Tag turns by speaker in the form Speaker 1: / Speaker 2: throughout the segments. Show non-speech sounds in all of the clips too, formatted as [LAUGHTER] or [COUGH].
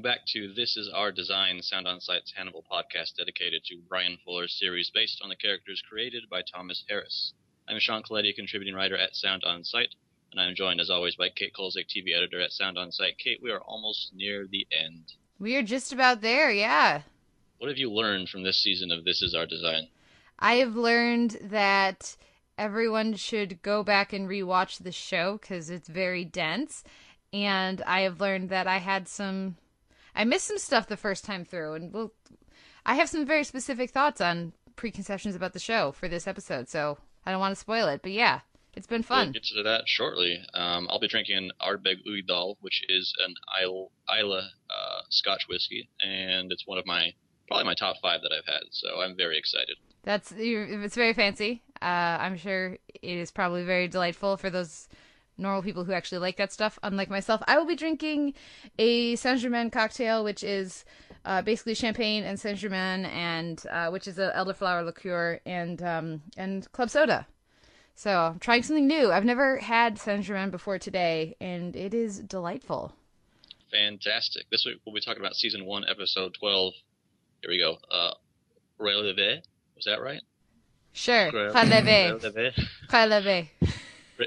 Speaker 1: welcome back to This Is Our Design, Sound On Sight's Hannibal podcast dedicated to Bryan Fuller's series based on the characters created by Thomas Harris. I'm Sean Coletti, contributing writer at Sound On Sight, and I'm joined as always by Kate Kulzick, TV editor at Sound On Sight. Kate, we are almost near the end.
Speaker 2: We are just about there, yeah.
Speaker 1: What have you learned from this season of This Is Our Design?
Speaker 2: I have learned that everyone should go back and rewatch the show because it's very dense. And I have learned that I had some, I missed some stuff the first time through, and we'll, I have some very specific thoughts on preconceptions about the show for this episode. So I don't want to spoil it, but yeah, it's been fun.
Speaker 1: We'll get to that shortly. Um, I'll be drinking an Ardbeg Uigeadail, which is an Islay uh, Scotch whiskey, and it's one of my probably my top five that I've had. So I'm very excited.
Speaker 2: That's it's very fancy. Uh, I'm sure it is probably very delightful for those normal people who actually like that stuff. Unlike myself, I will be drinking a Saint Germain cocktail, which is uh, basically champagne and Saint Germain, and uh, which is an elderflower liqueur and um, and club soda. So I'm trying something new. I've never had Saint Germain before today, and it is delightful.
Speaker 1: Fantastic. This week we'll be talking about season one, episode twelve. Here we go. Uh, Relevé. Was that right?
Speaker 2: Sure. Relevé. Relevé.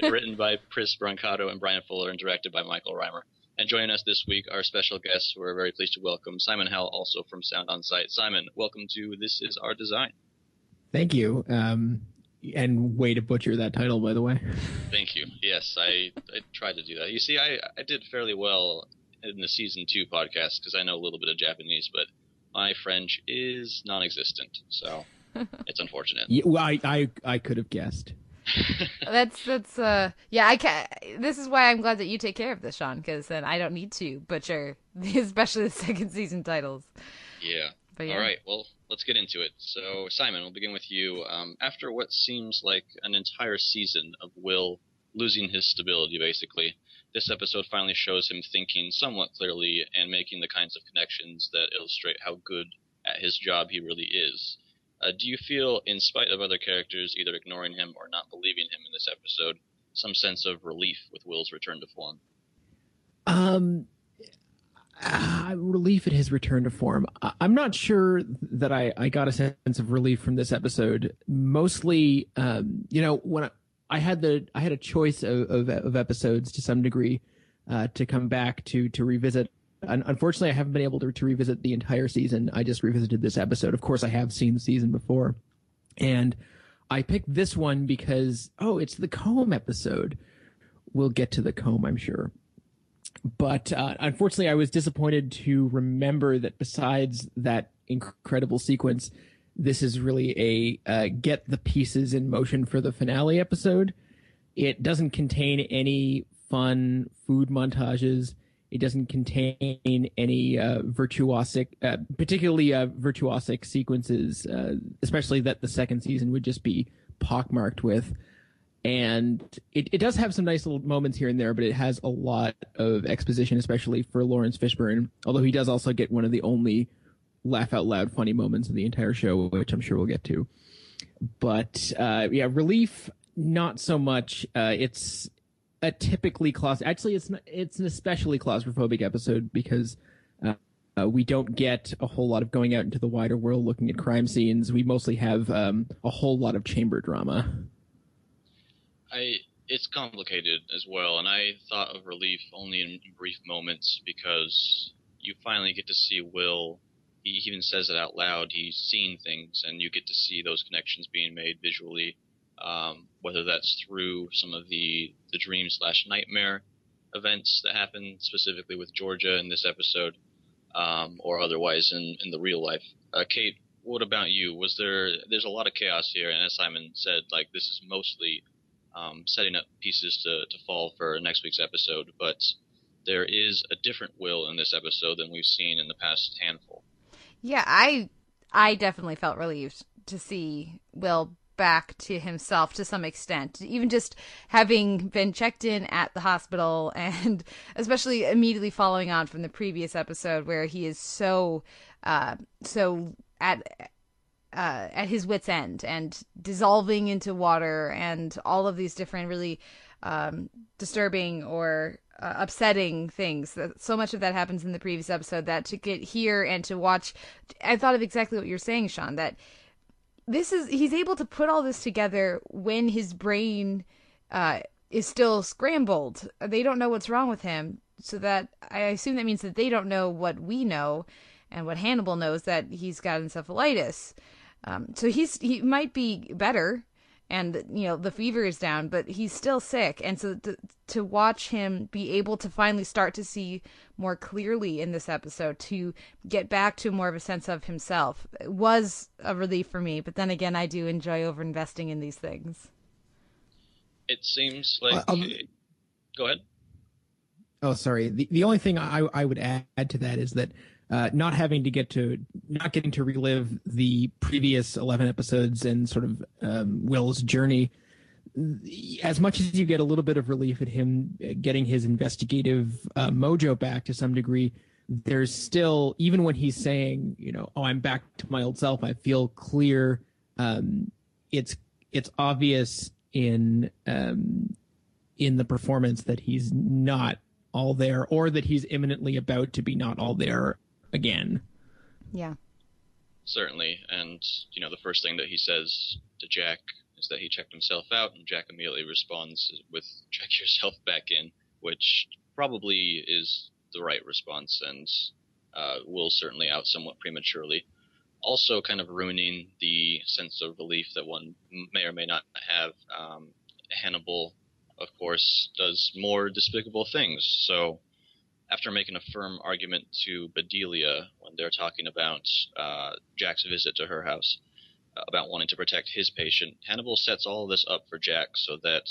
Speaker 1: Written by Chris Brancato and Bryan Fuller and directed by Michael Rymer. And joining us this week, our special guests, we're very pleased to welcome Simon Howell, also from Sound on Sight. Simon, welcome to This Is Our Design.
Speaker 3: Thank you. Um, and way to butcher that title, by the way.
Speaker 1: Thank you. Yes, I, I tried to do that. You see, I, I did fairly well in the season two podcast because I know a little bit of Japanese, but my French is non-existent, so [LAUGHS] it's unfortunate.
Speaker 3: Yeah, well, I, I I could have guessed. [LAUGHS]
Speaker 2: that's that's uh yeah I can This is why I'm glad that you take care of this, Sean, because then I don't need to butcher, [LAUGHS] especially the second season titles.
Speaker 1: Yeah. But yeah. All right. Well, let's get into it. So, Simon, we'll begin with you. Um, after what seems like an entire season of Will losing his stability, basically, this episode finally shows him thinking somewhat clearly and making the kinds of connections that illustrate how good at his job he really is. Uh, do you feel, in spite of other characters either ignoring him or not believing him in this episode, some sense of relief with Will's return to form?
Speaker 3: Um, uh, relief at his return to form. I'm not sure that I, I got a sense of relief from this episode. Mostly, um, you know, when I, I, had the I had a choice of, of, of episodes to some degree uh, to come back to to revisit. Unfortunately, I haven't been able to, to revisit the entire season. I just revisited this episode. Of course, I have seen the season before, and I picked this one because oh, it's the comb episode. We'll get to the comb, I'm sure but uh, unfortunately, I was disappointed to remember that besides that incredible sequence, this is really a uh, get the pieces in motion for the finale episode. It doesn't contain any fun food montages. It doesn't contain any uh, virtuosic, uh, particularly uh, virtuosic sequences, uh, especially that the second season would just be pockmarked with and it, it does have some nice little moments here and there, but it has a lot of exposition, especially for Laurence Fishburne. Although he does also get one of the only laugh out loud funny moments in the entire show, which I'm sure we'll get to. But uh, yeah, relief, not so much. Uh, it's a typically claus. Actually, it's it's an especially claustrophobic episode because. Uh, uh, we don't get a whole lot of going out into the wider world looking at crime scenes. We mostly have um, a whole lot of chamber drama.
Speaker 1: I it's complicated as well, and I thought of relief only in brief moments because you finally get to see Will. He even says it out loud. He's seen things, and you get to see those connections being made visually. Um, whether that's through some of the the dream slash nightmare events that happen specifically with Georgia in this episode, um, or otherwise in in the real life. Uh, Kate, what about you? Was there there's a lot of chaos here, and as Simon said, like this is mostly um, setting up pieces to, to fall for next week's episode, but there is a different Will in this episode than we've seen in the past handful.
Speaker 2: Yeah, I I definitely felt relieved to see Will back to himself to some extent. Even just having been checked in at the hospital [LAUGHS] and especially immediately following on from the previous episode where he is so uh so at uh, at his wits end and dissolving into water and all of these different really um, disturbing or uh, upsetting things. So much of that happens in the previous episode that to get here and to watch, I thought of exactly what you're saying, Sean. That this is he's able to put all this together when his brain uh, is still scrambled. They don't know what's wrong with him, so that I assume that means that they don't know what we know, and what Hannibal knows that he's got encephalitis. Um, so he's he might be better and you know the fever is down but he's still sick. And so to, to watch him be able to finally start to see more clearly in this episode to get back to more of a sense of himself was a relief for me. But then again i do enjoy over investing in these things.
Speaker 1: It seems like um, go ahead.
Speaker 3: Oh sorry. The, the only thing I, I would add to that is that uh, not having to get to not getting to relive the previous 11 episodes and sort of um, will's journey as much as you get a little bit of relief at him getting his investigative uh, mojo back to some degree there's still even when he's saying you know oh i'm back to my old self i feel clear um, it's it's obvious in um, in the performance that he's not all there or that he's imminently about to be not all there again.
Speaker 2: Yeah.
Speaker 1: Certainly. And, you know, the first thing that he says to Jack is that he checked himself out, and Jack immediately responds with, check yourself back in, which probably is the right response and uh, will certainly out somewhat prematurely. Also, kind of ruining the sense of relief that one may or may not have. Um, Hannibal, of course, does more despicable things. So, after making a firm argument to Bedelia when they're talking about uh, Jack's visit to her house, uh, about wanting to protect his patient, Hannibal sets all this up for Jack so that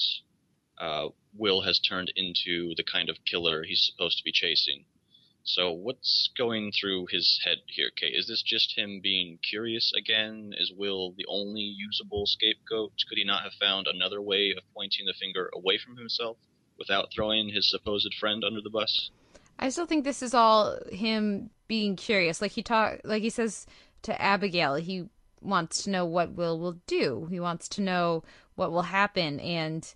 Speaker 1: uh, Will has turned into the kind of killer he's supposed to be chasing. So, what's going through his head here, Kate? Is this just him being curious again? Is Will the only usable scapegoat? Could he not have found another way of pointing the finger away from himself without throwing his supposed friend under the bus?
Speaker 2: I still think this is all him being curious. Like he talk, like he says to Abigail, he wants to know what Will will do. He wants to know what will happen, and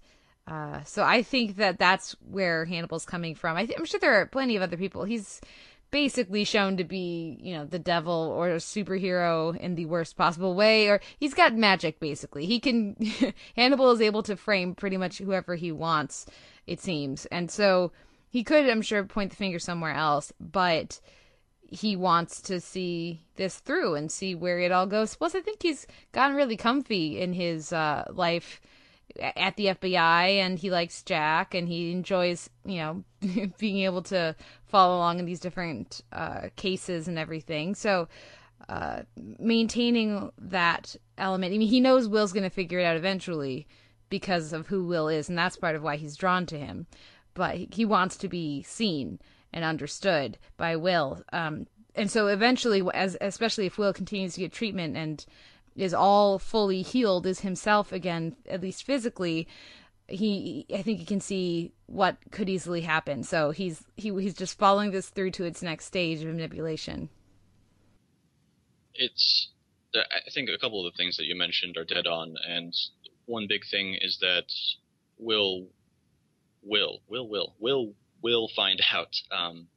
Speaker 2: uh, so I think that that's where Hannibal's coming from. I am sure there are plenty of other people. He's basically shown to be, you know, the devil or a superhero in the worst possible way, or he's got magic basically. He can, [LAUGHS] Hannibal is able to frame pretty much whoever he wants, it seems. And so he could, I'm sure, point the finger somewhere else, but he wants to see this through and see where it all goes. Plus, I think he's gotten really comfy in his uh, life at the FBI, and he likes Jack, and he enjoys, you know, [LAUGHS] being able to follow along in these different uh, cases and everything. So, uh, maintaining that element. I mean, he knows Will's going to figure it out eventually because of who Will is, and that's part of why he's drawn to him but he wants to be seen and understood by Will. Um, and so eventually, as especially if Will continues to get treatment and is all fully healed, is himself again, at least physically, he I think he can see what could easily happen. So he's he he's just following this through to its next stage of manipulation.
Speaker 1: It's I think a couple of the things that you mentioned are dead on, and one big thing is that Will will, will, will, will, will find [LAUGHS] out um,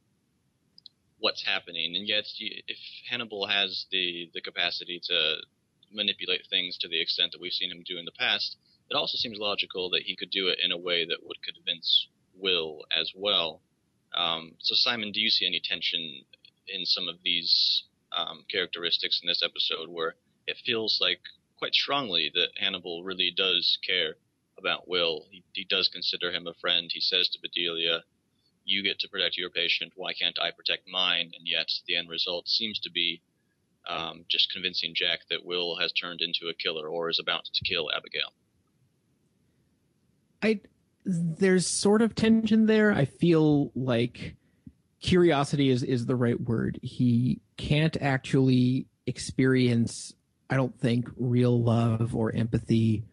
Speaker 1: what's happening. And yet, if Hannibal has the the capacity to manipulate things to the extent that we've seen him do in the past, it also seems logical that he could do it in a way that would convince Will as well. Um, so, Simon, do you see any tension in some of these um, characteristics in this episode where it feels like quite strongly that Hannibal really does care about Will. He, he does consider him a friend. He says to Bedelia, You get to protect your patient. Why can't I protect mine? And yet the end result seems to be um, just convincing Jack that Will has turned into a killer or is about to kill Abigail.
Speaker 3: I there's sort of tension there. I feel like curiosity is is the right word. He can't actually experience I don't think real love or empathy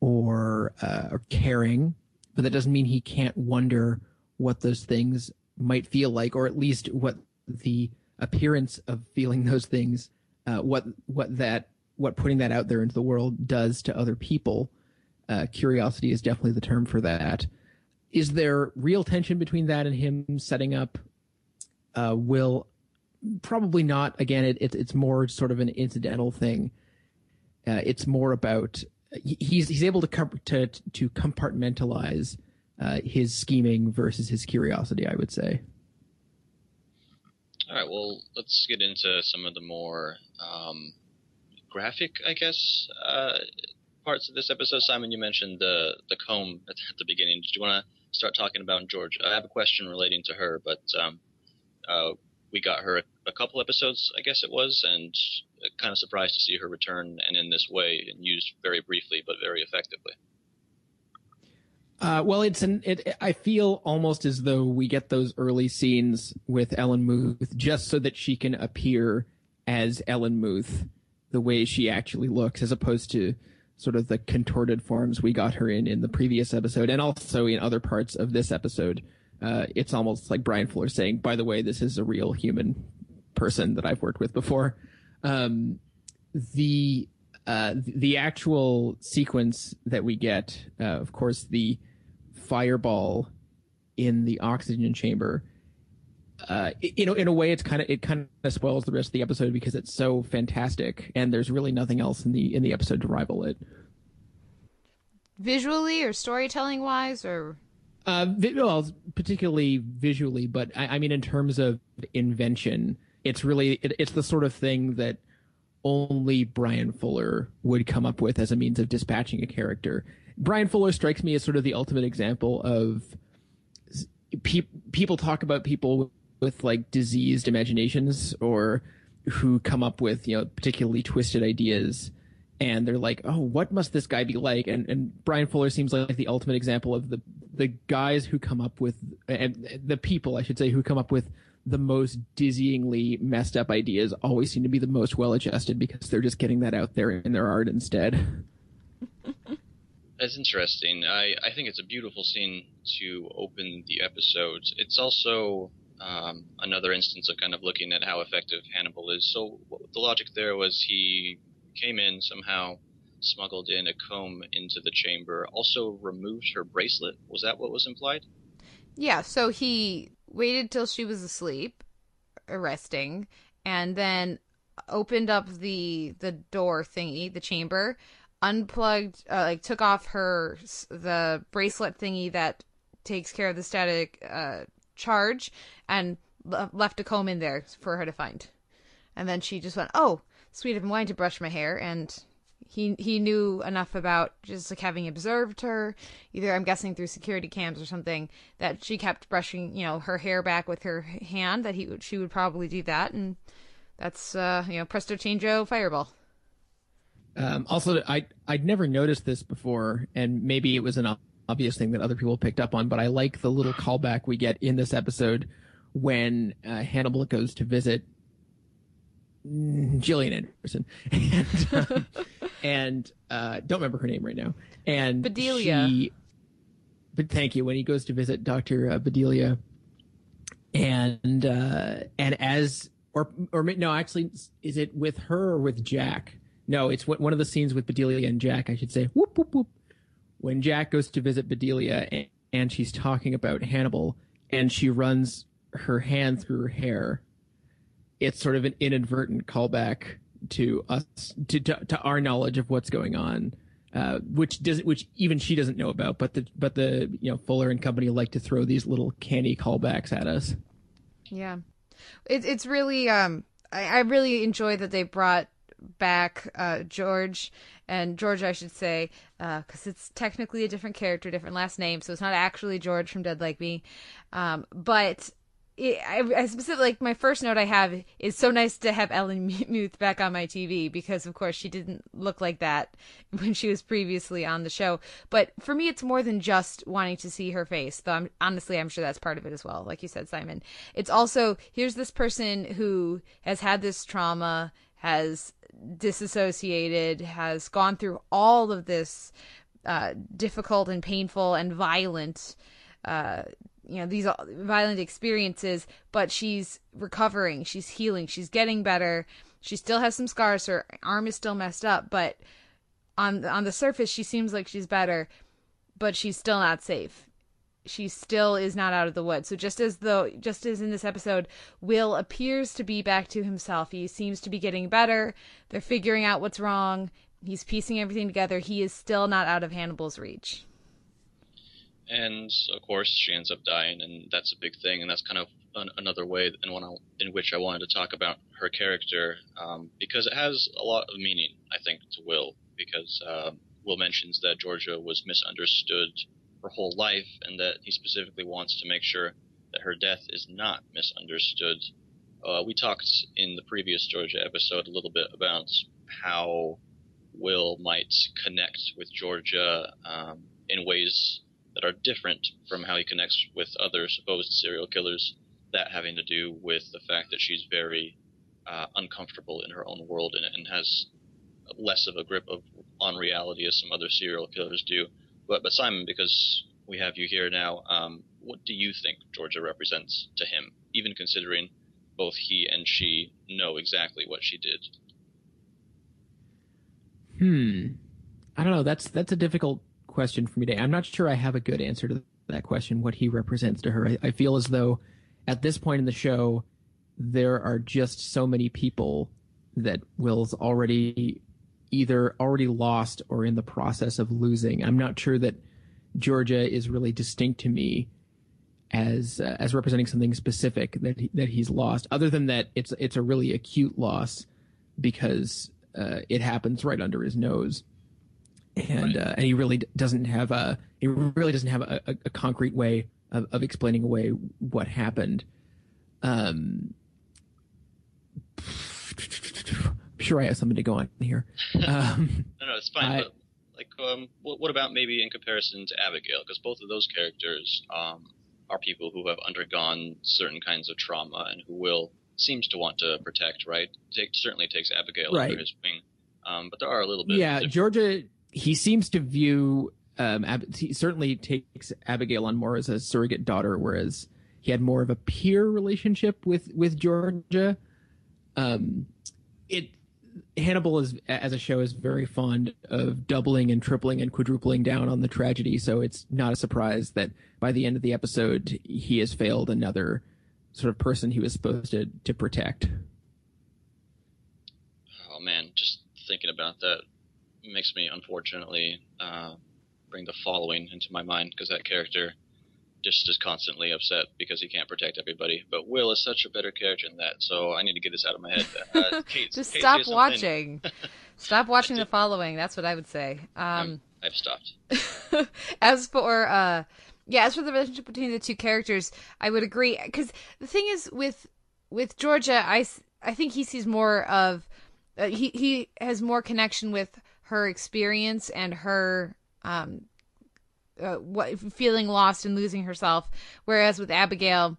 Speaker 3: or uh, or caring, but that doesn't mean he can't wonder what those things might feel like, or at least what the appearance of feeling those things, uh, what what that what putting that out there into the world does to other people. Uh, curiosity is definitely the term for that. is there real tension between that and him setting up uh, Will? Probably not. Again, it, it, it's more sort of an incidental thing. Uh, it's more about he's he's able to to to compartmentalize uh, his scheming versus his curiosity. I would say.
Speaker 1: All right. Well, let's get into some of the more um, graphic, I guess, uh, parts of this episode. Simon, you mentioned the the comb at, the beginning. Did you want to start talking about George? I have a question relating to her, but um, uh, we got her a, couple episodes, I guess it was, and kind of surprised to see her return and in this way and used very briefly but very effectively.
Speaker 3: Uh, well, it's an. It, I feel almost as though we get those early scenes with Ellen Muth just so that she can appear as Ellen Muth, the way she actually looks, as opposed to sort of the contorted forms we got her in in the previous episode, and also in other parts of this episode. Uh, it's almost like Bryan Fuller saying, "By the way, this is a real human person that I've worked with before." Um, the uh, the actual sequence that we get, uh, of course, the fireball in the oxygen chamber. Uh, you know, in a way, it's kind of it kind of spoils the rest of the episode because it's so fantastic, and there's really nothing else in the in the episode to rival it.
Speaker 2: Visually or storytelling wise, or
Speaker 3: uh, well, particularly visually, but I, I mean, in terms of invention, it's really it, it's the sort of thing that only Bryan Fuller would come up with as a means of dispatching a character. Bryan Fuller strikes me as sort of the ultimate example of pe- people talk about people with, with like diseased imaginations or who come up with you know particularly twisted ideas and they're like oh what must this guy be like and and Bryan Fuller seems like the ultimate example of the the guys who come up with and the people I should say who come up with the most dizzyingly messed up ideas always seem to be the most well adjusted because they're just getting that out there in their art instead.
Speaker 1: That's interesting. I, I think it's a beautiful scene to open the episodes. It's also um, another instance of kind of looking at how effective Hannibal is. So the logic there was he came in somehow, smuggled in a comb into the chamber, also removed her bracelet. Was that what was implied?
Speaker 2: Yeah. So he waited till she was asleep, resting, and then opened up the the door thingy, the chamber, unplugged, uh, like took off her the bracelet thingy that takes care of the static uh, charge, and left a comb in there for her to find. And then she just went, "Oh, sweet! I've to brush my hair," and he he knew enough about just like having observed her either i'm guessing through security cams or something that she kept brushing you know her hair back with her hand that he would she would probably do that and that's uh you know presto changeo fireball.
Speaker 3: Um also i i'd never noticed this before and maybe it was an obvious thing that other people picked up on but i like the little callback we get in this episode when uh, hannibal goes to visit Gillian Anderson, [LAUGHS] and, um, and uh, don't remember her name right now. And
Speaker 2: Bedelia. She,
Speaker 3: but thank you. When he goes to visit Doctor uh, Bedelia, and uh, and as or or no, actually, is it with her or with Jack? No, it's one of the scenes with Bedelia and Jack. I should say. Whoop whoop whoop. When Jack goes to visit Bedelia and, and she's talking about Hannibal, and she runs her hand through her hair it's sort of an inadvertent callback to us to, to, to our knowledge of what's going on uh, which doesn't which even she doesn't know about but the but the you know fuller and company like to throw these little candy callbacks at us
Speaker 2: yeah it, it's really um I, I really enjoy that they brought back uh, George and George, I should say, because uh, it's technically a different character, different last name, so it's not actually George from Dead Like Me. Um, but I, I specifically like my first note I have is so nice to have Ellen Muth back on my TV because of course she didn't look like that [LAUGHS] when she was previously on the show. But for me, it's more than just wanting to see her face. Though I'm, honestly, I'm sure that's part of it as well. Like you said, Simon, it's also here's this person who has had this trauma, has disassociated, has gone through all of this uh, difficult and painful and violent. Uh, you know these uh, violent experiences but she's recovering she's healing she's getting better she still has some scars her arm is still messed up but on on the surface she seems like she's better but she's still not safe she still is not out of the woods. So just as though just as in this episode, Will appears to be back to himself. He seems to be getting better. They're figuring out what's wrong. He's piecing everything together. He is still not out of Hannibal's reach.
Speaker 1: And of course, she ends up dying, and that's a big thing. And that's kind of an, another way in, one, in which I wanted to talk about her character um, because it has a lot of meaning, I think, to Will. Because uh, Will mentions that Georgia was misunderstood her whole life, and that he specifically wants to make sure that her death is not misunderstood. Uh, we talked in the previous Georgia episode a little bit about how Will might connect with Georgia um, in ways that are different from how he connects with other supposed serial killers. That having to do with the fact that she's very uh, uncomfortable in her own world and, and, has less of a grip of on reality as some other serial killers do. But but Simon, because we have you here now, um, what do you think Georgia represents to him? Even considering both he and she know exactly what she did.
Speaker 3: Hmm. I don't know. That's that's a difficult question for me today. I'm not sure I have a good answer to that question. What he represents to her, I, I feel as though at this point in the show, there are just so many people that Will's already either already lost or in the process of losing. I'm not sure that Georgia is really distinct to me as uh, as representing something specific that he, that he's lost. Other than that, it's it's a really acute loss because uh, it happens right under his nose, and right. uh, and he really doesn't have a he really doesn't have a, a, concrete way of, of, explaining away what happened. Um, I'm sure I have something to go on here.
Speaker 1: Um, [LAUGHS] no, no, it's fine. I, but like, um, what, what, about maybe in comparison to Abigail? Because both of those characters um, are people who have undergone certain kinds of trauma and who will seems to want to protect, right? Take, certainly takes Abigail right. under his wing. Um, but there are a little bit.
Speaker 3: Yeah, Georgia. He seems to view. Um, Ab- he certainly takes Abigail on more as a surrogate daughter, whereas he had more of a peer relationship with with Georgia. Um, it Hannibal is as a show is very fond of doubling and tripling and quadrupling down on the tragedy, so it's not a surprise that by the end of the episode he has failed another sort of person he was supposed to to protect.
Speaker 1: Oh man, just thinking about that makes me unfortunately uh, bring the following into my mind because that character just is constantly upset because he can't protect everybody. But Will is such a better character than that, so I need to get this out of my head. Uh, [LAUGHS]
Speaker 2: Kate, just Kate, stop watching. [LAUGHS] stop watching the following. That's what I would say. Um,
Speaker 1: I've stopped. [LAUGHS]
Speaker 2: as for uh, yeah, as for the relationship between the two characters, I would agree because the thing is with with Georgia, I I think he sees more of uh, he he has more connection with her experience and her um uh, what feeling lost and losing herself, whereas with Abigail.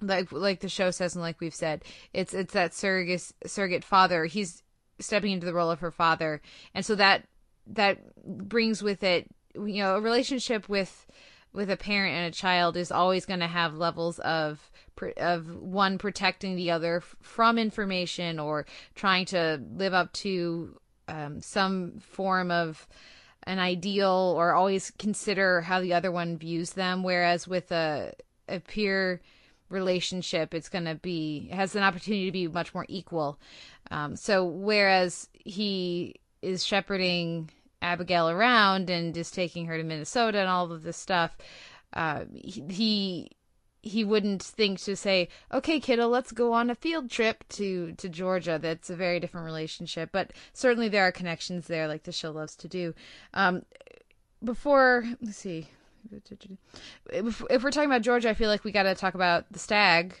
Speaker 2: Like like the show says and like we've said, it's it's that surrogate surrogate father. He's stepping into the role of her father, and so that that brings with it you know a relationship with with a parent and a child is always going to have levels of of one protecting the other from information or trying to live up to um, some form of an ideal or always consider how the other one views them. Whereas with a a peer relationship it's going to be has an opportunity to be much more equal. Um, so whereas he is shepherding Abigail around and is taking her to Minnesota and all of this stuff, uh, he he wouldn't think to say, "Okay, kiddo, let's go on a field trip to to Georgia." That's a very different relationship, but certainly there are connections there, like the show loves to do. Um, before let's see, if, if we're talking about Georgia, I feel like we got to talk about the stag.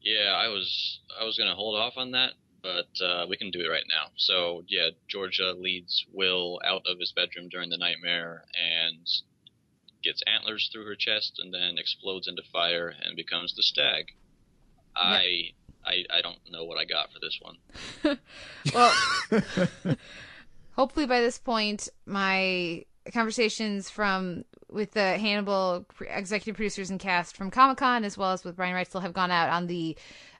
Speaker 1: Yeah, I was I was gonna hold off on that but uh, we can do it right now. So yeah, Georgia leads Will out of his bedroom during the nightmare and gets antlers through her chest, and then explodes into fire and becomes the stag. Yeah. I I I don't know what I got for this one. [LAUGHS]
Speaker 2: well, [LAUGHS] hopefully by this point my conversations from with the Hannibal executive producers and cast from Comic Con, as well as with Brian Reitzel, have gone out on the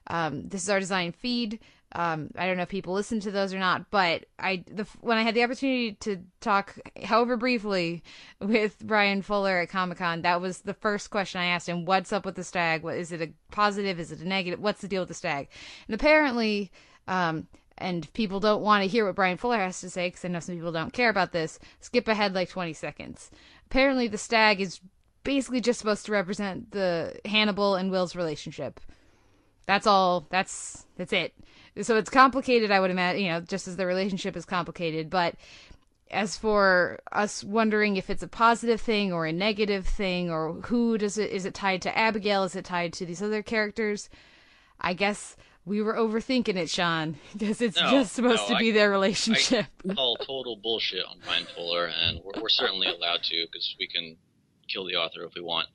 Speaker 2: um, This Is Our Design feed. Um, I don't know if people listen to those or not, but I the, when I had the opportunity to talk, however briefly, with Bryan Fuller at Comic Con, that was the first question I asked him: "What's up with the stag? What is it a positive? Is it a negative? What's the deal with the stag?" And apparently, um, and people don't want to hear what Bryan Fuller has to say because I know some people don't care about this. Skip ahead like 20 seconds. Apparently, the stag is basically just supposed to represent the Hannibal and Will's relationship. That's all. That's that's it. So it's complicated. I would imagine, you know, just as the relationship is complicated. But as for us wondering if it's a positive thing or a negative thing, or who does it is it tied to Abigail? Is it tied to these other characters? I guess we were overthinking it, Sean, [LAUGHS] because it's
Speaker 1: No,
Speaker 2: just supposed
Speaker 1: no,
Speaker 2: to
Speaker 1: I-
Speaker 2: be their [LAUGHS] relationship.
Speaker 1: I call total bullshit on Bryan Fuller, and we're, we're certainly allowed to because we can kill the author if we want.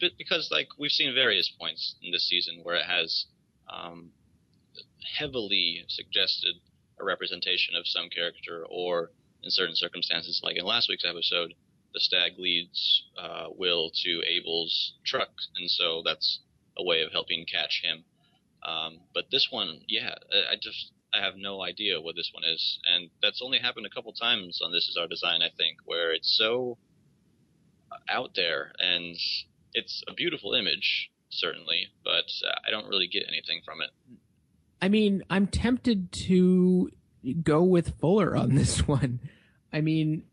Speaker 1: But because like we've seen various points in this season where it has um, heavily suggested a representation of some character, or in certain circumstances, like in last week's episode, the stag leads uh, Will to Abel's truck, and so that's a way of helping catch him. Um, but this one, yeah, I I just I have no idea what this one is, and that's only happened a couple times on This Is Our Design, I think, where it's so out there, and it's a beautiful image, certainly, but uh, I don't really get anything from it.
Speaker 3: I mean, I'm tempted to go with Fuller on this [LAUGHS] one. I mean,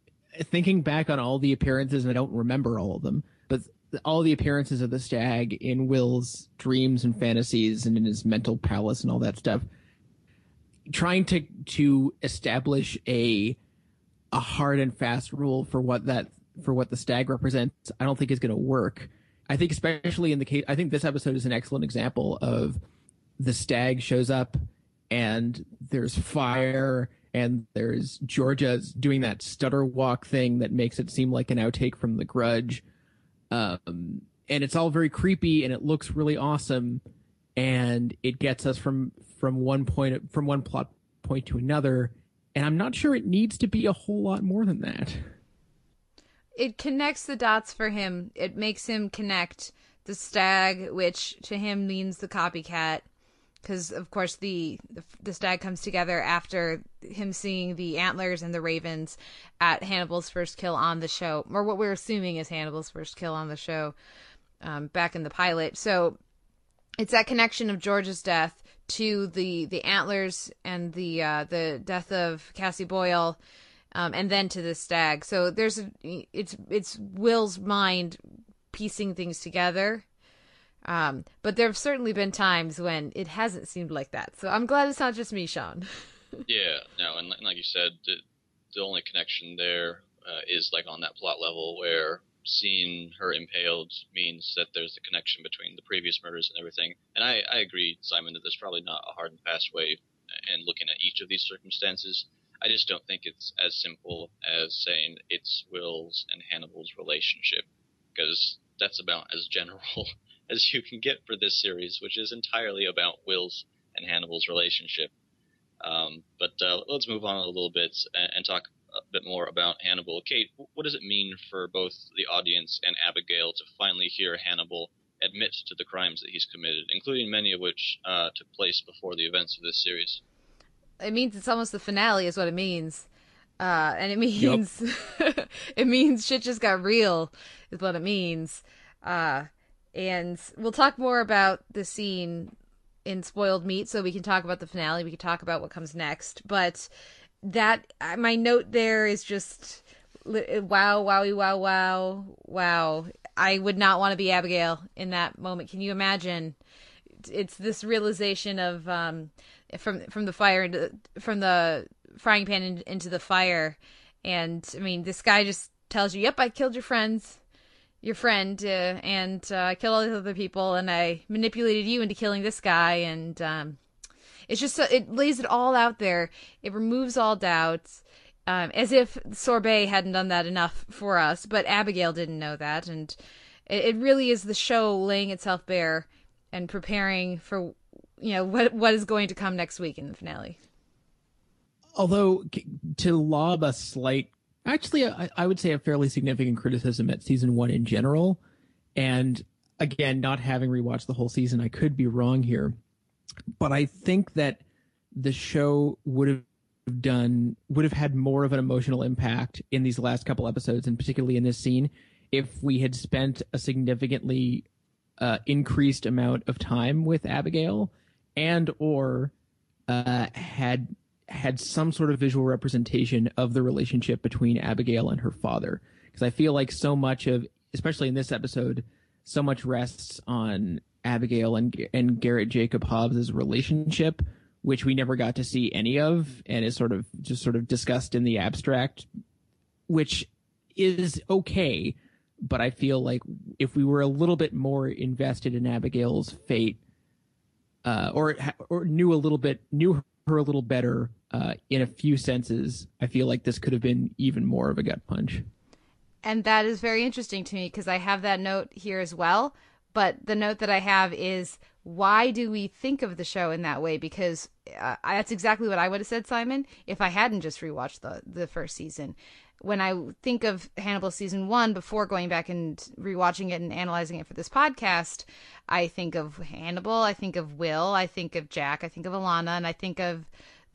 Speaker 3: thinking back on all the appearances, and I don't remember all of them, but all the appearances of the stag in Will's dreams and fantasies and in his mental palace and all that stuff, trying to to establish a a hard and fast rule for what that for what the stag represents, I don't think is going to work. I think especially in the case, I think this episode is an excellent example of the stag shows up and there's fire and there's Georgia doing that stutter walk thing that makes it seem like an outtake from The Grudge. Um, and it's all very creepy and it looks really awesome and it gets us from from one point from one plot point to another and I'm not sure it needs to be a whole lot more than that.
Speaker 2: It connects the dots for him. It makes him connect the stag, which to him means the copycat, because of course the, the the stag comes together after him seeing the antlers and the ravens at Hannibal's first kill on the show, or what we're assuming is Hannibal's first kill on the show, um, back in the pilot. So it's that connection of George's death to the the antlers and the uh, the death of Cassie Boyle, um, and then to the stag. So there's a, it's it's Will's mind piecing things together. Um, but there have certainly been times when it hasn't seemed like that. So I'm glad it's not just me, Sean. [LAUGHS]
Speaker 1: Yeah, no, and, like you said, the, the only connection there uh, is like on that plot level where seeing her impaled means that there's a connection between the previous murders and everything. And I, I agree, Simon, that there's probably not a hard and fast way in looking at each of these circumstances. I just don't think it's as simple as saying it's Will's and Hannibal's relationship, because that's about as general [LAUGHS] as you can get for this series, which is entirely about Will's and Hannibal's relationship. Um, but uh, let's move on a little bit and, and talk a bit more about Hannibal. Kate, what does it mean for both the audience and Abigail to finally hear Hannibal admit to the crimes that he's committed, including many of which uh, took place before the events of this series?
Speaker 2: It means it's almost the finale is what it means. Uh and it means [LAUGHS] it means shit just got real is what it means. Uh and we'll talk more about the scene in spoiled meat so we can talk about the finale we can talk about what comes next but that my note there is just wow wowie wow wow wow. I would not want to be abigail in that moment. Can you imagine? It's this realization of um from from the fire into from the frying pan in, into the fire. And i mean this guy just tells you yep i killed your friends your friend uh, and uh, i killed all these other people and i manipulated you into killing this guy. And um it's just it lays it all out there. It removes all doubts um, as if sorbet hadn't done that enough for us but abigail didn't know that. And it, it really is the show laying itself bare and preparing for you know what what is going to come next week in the finale.
Speaker 3: Although to lob a slight Actually, I, I would say a fairly significant criticism at season one in general. And again, not having rewatched the whole season, I could be wrong here. But I think that the show would have done would have had more of an emotional impact in these last couple episodes and particularly in this scene if we had spent a significantly uh, increased amount of time with Abigail and or uh, had had some sort of visual representation of the relationship between Abigail and her father because I feel like so much of especially in this episode so much rests on Abigail and and Garrett Jacob Hobbs' relationship which we never got to see any of and is sort of just sort of discussed in the abstract, which is okay. But I feel like if we were a little bit more invested in Abigail's fate, uh, or or knew a little bit knew her a little better uh, in a few senses, I feel like this could have been even more of a gut punch.
Speaker 2: And that is very interesting to me because I have that note here as well. But the note that I have is why do we think of the show in that way? Because uh, that's exactly what I would have said, Simon, if I hadn't just rewatched the the first season. When I think of Hannibal season one before going back and rewatching it and analyzing it for this podcast, I think of Hannibal, I think of Will, I think of Jack, I think of Alana, and I think of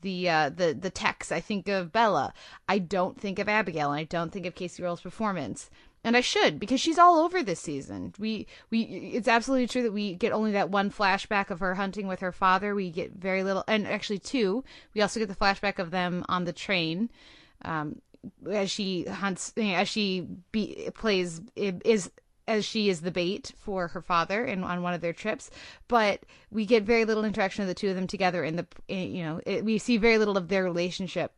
Speaker 2: the uh, the the Tex. I think of Bella. I don't think of Abigail, and I don't think of Kacey Rohl's performance and I should because she's all over this season. We we it's absolutely true that we get only that one flashback of her hunting with her father. We get very little, and actually two. We also get the flashback of them on the train. Um, as she hunts, eh, as she be, plays eh, is as she is the bait for her father in on one of their trips. But we get very little interaction of the two of them together in the in, you know it, we see very little of their relationship.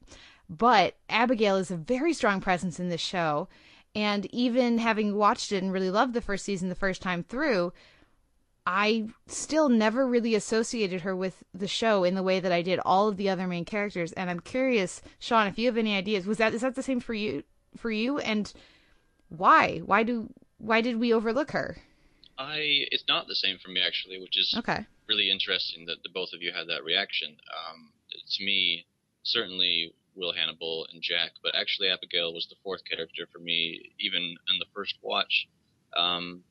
Speaker 2: But abigail is a very strong presence in this show. And even having watched it and really loved the first season the first time through, I still never really associated her with the show in the way that I did all of the other main characters. And I'm curious, Sean, if you have any ideas, was that is that the same for you for you? And why? Why do why did we overlook her?
Speaker 1: I it's not the same for me actually, which is
Speaker 2: okay.
Speaker 1: really interesting that the both of you had that reaction. Um, to me, certainly Will Hannibal and Jack, but actually Abigail was the fourth character for me, even in the first watch. Um,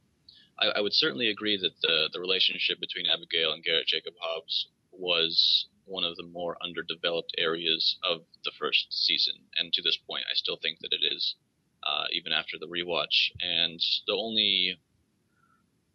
Speaker 1: I, I, would certainly agree that the the relationship between Abigail and Garrett Jacob Hobbs was one of the more underdeveloped areas of the first season, and to this point, I still think that it is, uh, even after the rewatch. And the only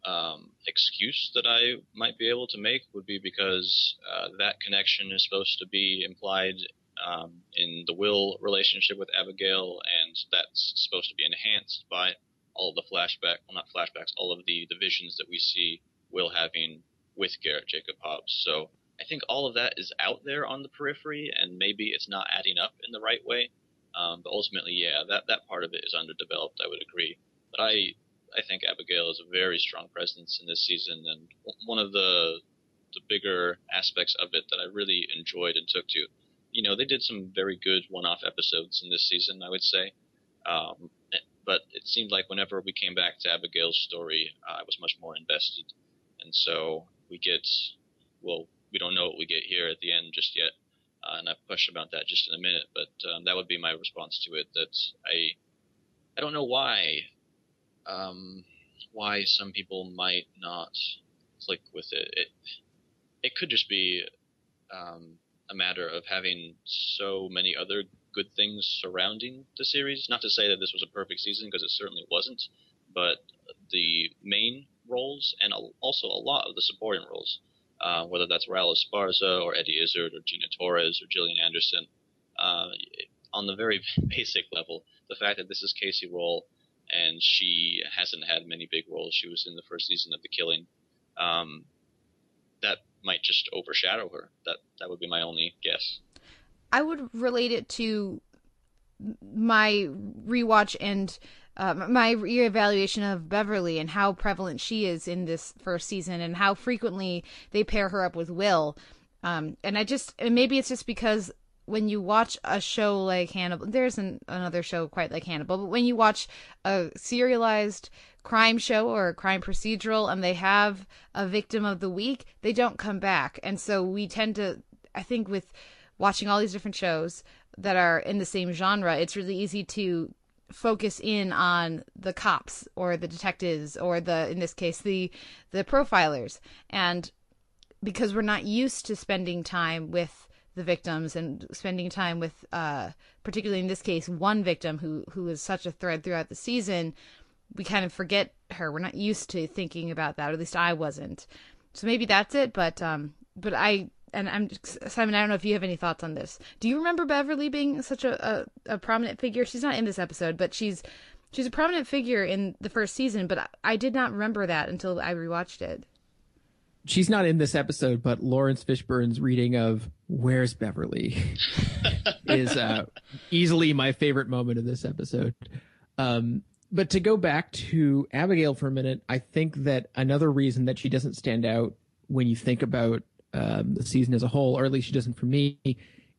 Speaker 1: um, excuse that I might be able to make would be because uh, that connection is supposed to be implied um, in the Will relationship with Abigail, and that's supposed to be enhanced by all the flashback, well, not flashbacks, all of the, the visions that we see Will having with Garrett Jacob Hobbs. So I think all of that is out there on the periphery, and maybe it's not adding up in the right way. Um, but ultimately, yeah, that that part of it is underdeveloped. I would agree. But I I think Abigail is a very strong presence in this season, and one of the the bigger aspects of it that I really enjoyed and took to you know, they did some very good one-off episodes in this season, I would say. Um, but it seemed like whenever we came back to Abigail's story, uh, I was much more invested. And so we get, well, we don't know what we get here at the end just yet. Uh, and I have a question about that just in a minute, but um, that would be my response to it. That I, I don't know why, um, why some people might not click with it. It, it could just be um, a matter of having so many other good things surrounding the series. Not to say that this was a perfect season because it certainly wasn't, but the main roles and also a lot of the supporting roles, uh, whether that's Raul Esparza or Eddie Izzard or Gina Torres or Gillian Anderson, uh, on the very [LAUGHS] basic level, the fact that this is Kacey Rohl and she hasn't had many big roles. She was in the first season of The Killing. Um, that might just overshadow her. That that would be my only guess.
Speaker 2: I would relate it to my rewatch and uh, my reevaluation of Beverly and how prevalent she is in this first season and how frequently they pair her up with Will. Um, and I just and maybe it's just because when you watch a show like Hannibal, there's an, another show quite like Hannibal, but when you watch a serialized crime show or a crime procedural and they have a victim of the week, they don't come back. And so we tend to, I think, with watching all these different shows, that are in the same genre, it's really easy to focus in on the cops or the detectives or the in this case the the profilers. And because we're not used to spending time with the victims and spending time with uh particularly in this case one victim who who is such a thread throughout the season we kind of forget her. We're not used to thinking about that or at least I wasn't. So maybe that's it but um but I and I'm Simon. I don't know if you have any thoughts on this. Do you remember Beverly being such a, a, a prominent figure? She's not in this episode, but she's she's a prominent figure in the first season. But I, I did not remember that until I rewatched it.
Speaker 3: She's not in this episode, but Laurence Fishburne's reading of "Where's Beverly" [LAUGHS] is uh, easily my favorite moment of this episode. Um, but to go back to Abigail for a minute, I think that another reason that she doesn't stand out when you think about um, the season as a whole, or at least she doesn't for me,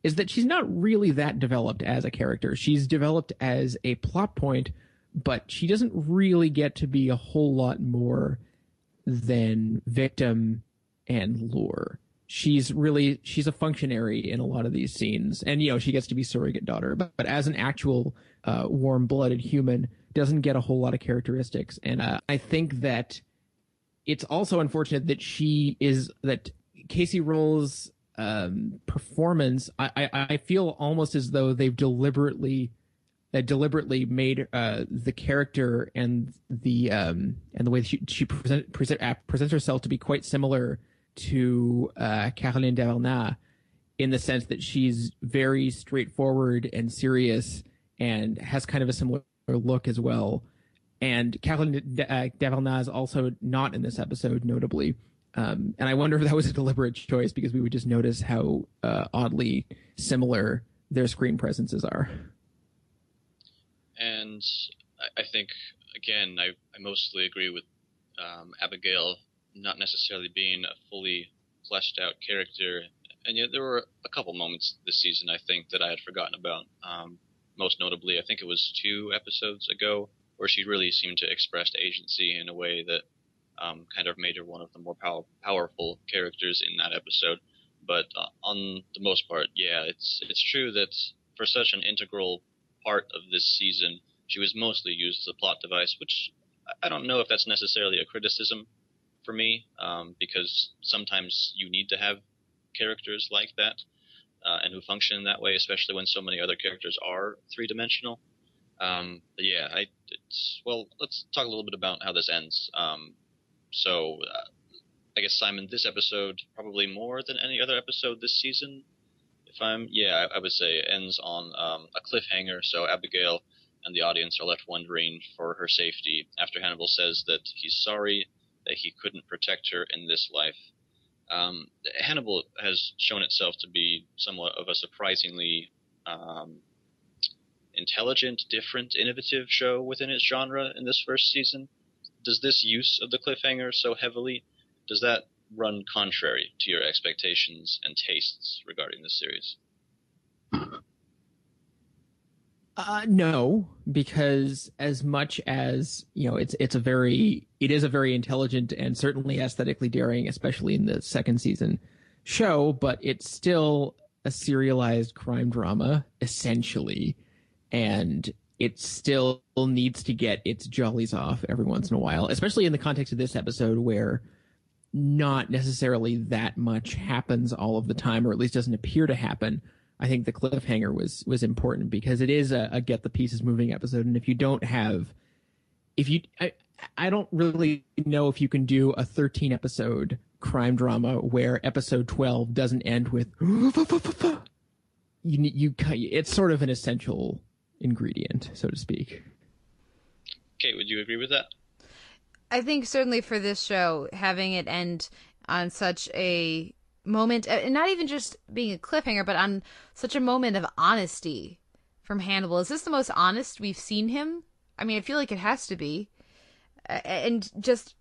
Speaker 3: is that she's not really that developed as a character. She's developed as a plot point, but she doesn't really get to be a whole lot more than victim and lure. She's really she's a functionary in a lot of these scenes, and you know she gets to be surrogate daughter, but, but as an actual uh, warm blooded human, doesn't get a whole lot of characteristics. And uh, I think that it's also unfortunate that she is that Kacey Rohl's um, performance, I, I, I feel almost as though they've deliberately that deliberately made uh, the character and the um, and the way she she present, present uh, presents herself to be quite similar to uh, Caroline in the sense that she's very straightforward and serious and has kind of a similar look as well. And Caroline Dhavernas is also not in this episode, notably. Um, and I wonder if that was a deliberate choice because we would just notice how uh, oddly similar their screen presences are.
Speaker 1: And I think, again, I, I mostly agree with um, Abigail not necessarily being a fully fleshed out character. And yet there were a couple moments this season, I think, that I had forgotten about. Um, most notably, I think it was two episodes ago, where she really seemed to express agency in a way that um, kind of made her one of the more pow- powerful characters in that episode. But uh, on the most part, yeah, it's it's true that for such an integral part of this season, she was mostly used as a plot device, which I don't know if that's necessarily a criticism for me, um, because sometimes you need to have characters like that uh, and who function in that way, especially when so many other characters are three dimensional. Um, yeah, I, well, let's talk a little bit about how this ends. Um, so, uh, I guess Simon, this episode probably more than any other episode this season. If I'm, yeah, I, I would say ends on um, a cliffhanger. So Abigail and the audience are left wondering for her safety after Hannibal says that he's sorry that he couldn't protect her in this life. Um, Hannibal has shown itself to be somewhat of a surprisingly um, intelligent, different, innovative show within its genre in this first season does this use of the cliffhanger so heavily does that run contrary to your expectations and tastes regarding this series?
Speaker 3: Uh, no, because as much as you know, it's it's a very it is a very intelligent and certainly aesthetically daring, especially in the second season show, but it's still a serialized crime drama essentially, and it still needs to get its jollies off every once in a while, especially in the context of this episode where not necessarily that much happens all of the time, or at least doesn't appear to happen. I think the cliffhanger was was important because it is a, a get the pieces moving episode, and if you don't have, if you, I, I don't really know if you can do a 13 episode crime drama where episode 12 doesn't end with [GASPS] you you it's sort of an essential ingredient, so to speak.
Speaker 1: Kate, would you agree with that?
Speaker 2: I think certainly for this show, having it end on such a moment, uh, and not even just being a cliffhanger, but on such a moment of honesty from Hannibal. Is this the most honest we've seen him? I mean, I feel like it has to be. And just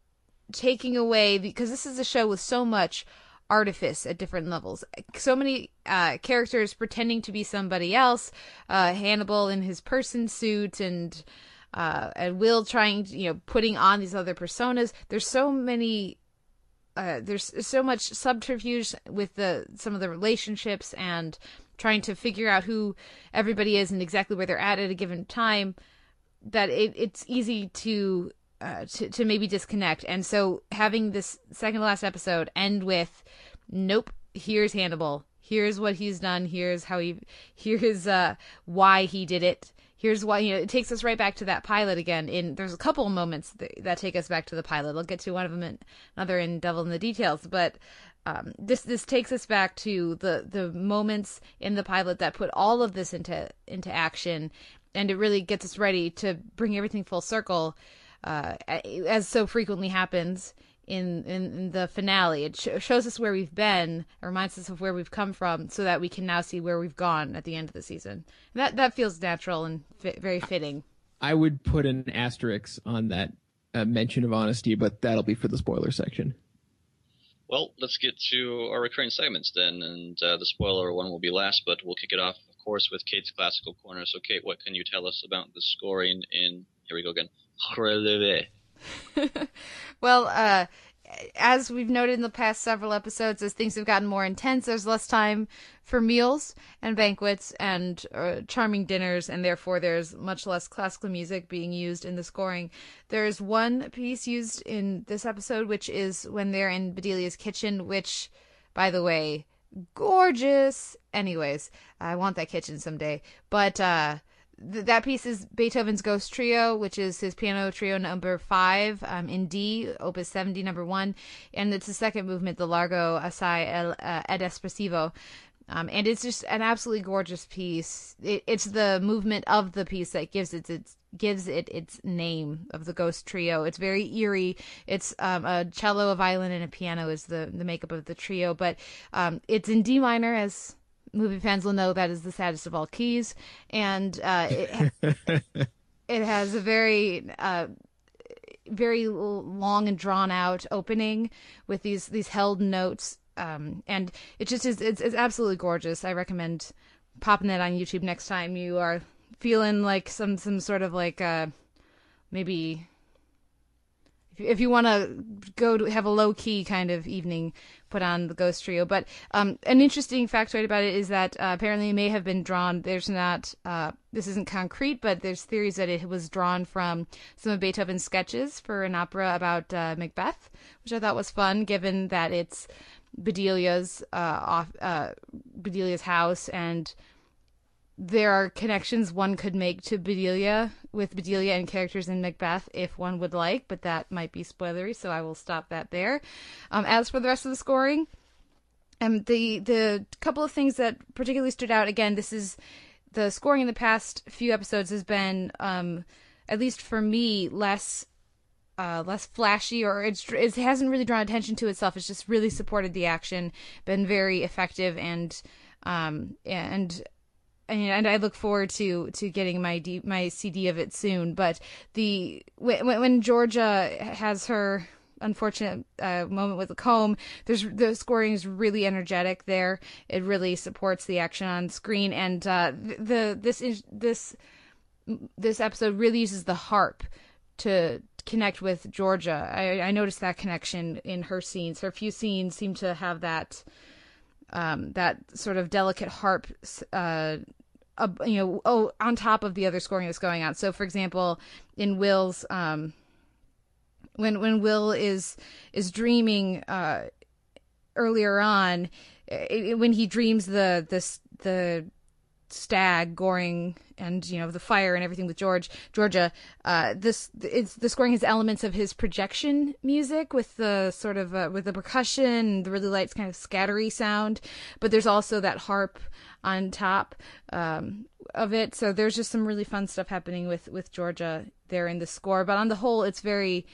Speaker 2: taking away, because this is a show with so much artifice at different levels. So many uh, characters pretending to be somebody else. Uh, Hannibal in his person suit and uh, and Will trying, to, you know, putting on these other personas. There's so many. Uh, there's so much subterfuge with the some of the relationships and trying to figure out who everybody is and exactly where they're at at a given time, that it, it's easy to, uh, to to maybe disconnect. And so having this second to last episode end with, nope, here's Hannibal. Here's what he's done. Here's how he. Here's uh, why he did it here's why you know it takes us right back to that pilot again in there's a couple of moments that, that take us back to the pilot i'll get to one of them and another in devil in the details but um, this this takes us back to the the moments in the pilot that put all of this into into action and it really gets us ready to bring everything full circle uh, as so frequently happens in in the finale. It sh- shows us where we've been, it reminds us of where we've come from, so that we can now see where we've gone at the end of the season. And that that feels natural and fi- very fitting.
Speaker 3: I would put an asterisk on that uh, mention of honesty, but that'll be for the spoiler section.
Speaker 1: Well, let's get to our recurring segments then, and uh, the spoiler one will be last, but we'll kick it off, of course, with Kate's classical corner. So, Kate, what can you tell us about the scoring in? Here we go again. [LAUGHS]
Speaker 2: well, uh, as we've noted in the past several episodes, as things have gotten more intense, there's less time for meals and banquets and uh, charming dinners, and therefore there's much less classical music being used in the scoring. There's one piece used in this episode, which is when they're in Bedelia's kitchen, which, by the way, gorgeous. Anyways, I want that kitchen someday. But uh, th- that piece is Beethoven's Ghost Trio, which is his piano trio number five um, in D, Opus 70, number one, and it's the second movement, the Largo Assai el, uh, ed Espressivo. Um, and it's just an absolutely gorgeous piece. It, it's the movement of the piece that gives it its gives it its name of the Ghost Trio. It's very eerie. It's um, a cello, a violin, and a piano is the the makeup of the trio. But um, it's in D minor, as movie fans will know that is the saddest of all keys, and uh, it, [LAUGHS] it has a very uh, very long and drawn out opening with these these held notes, um, and it just is it's, it's absolutely gorgeous. I recommend popping that on YouTube next time you are feeling like some some sort of like uh, maybe if you want to go to have a low key kind of evening, put on the Ghost Trio. But um, an interesting factoid about it is that uh, apparently it may have been drawn. There's not. Uh, this isn't concrete, but there's theories that it was drawn from some of Beethoven's sketches for an opera about uh, Macbeth, which I thought was fun, given that it's Bedelia's uh, off uh, Bedelia's house and there are connections one could make to Bedelia with Bedelia and characters in Macbeth if one would like, but that might be spoilery, so I will stop that there. Um, as for the rest of the scoring, um, the the couple of things that particularly stood out again, this is the scoring in the past few episodes has been, um, at least for me, less uh, less flashy or it's, it hasn't really drawn attention to itself. It's just really supported the action, been very effective and um, and and I look forward to to getting my D, my CD of it soon. But the when, when Georgia has her unfortunate uh, moment with the comb, there's the scoring is really energetic there. It really supports the action on screen, and uh, the this is this this episode really uses the harp to connect with Georgia. I, I noticed that connection in her scenes. Her few scenes seem to have that um, that sort of delicate harp uh, uh, you know, oh, on top of the other scoring that's going on. So, for example, in Will's, um, when when Will is is dreaming uh, earlier on, it, when he dreams the this the stag goring and you know the fire and everything with George Georgia uh this it's the scoring has elements of his projection music with the sort of uh, with the percussion the really light kind of scattery sound but there's also that harp on top um, of it. So there's just some really fun stuff happening with with Georgia there in the score. But on the whole, it's very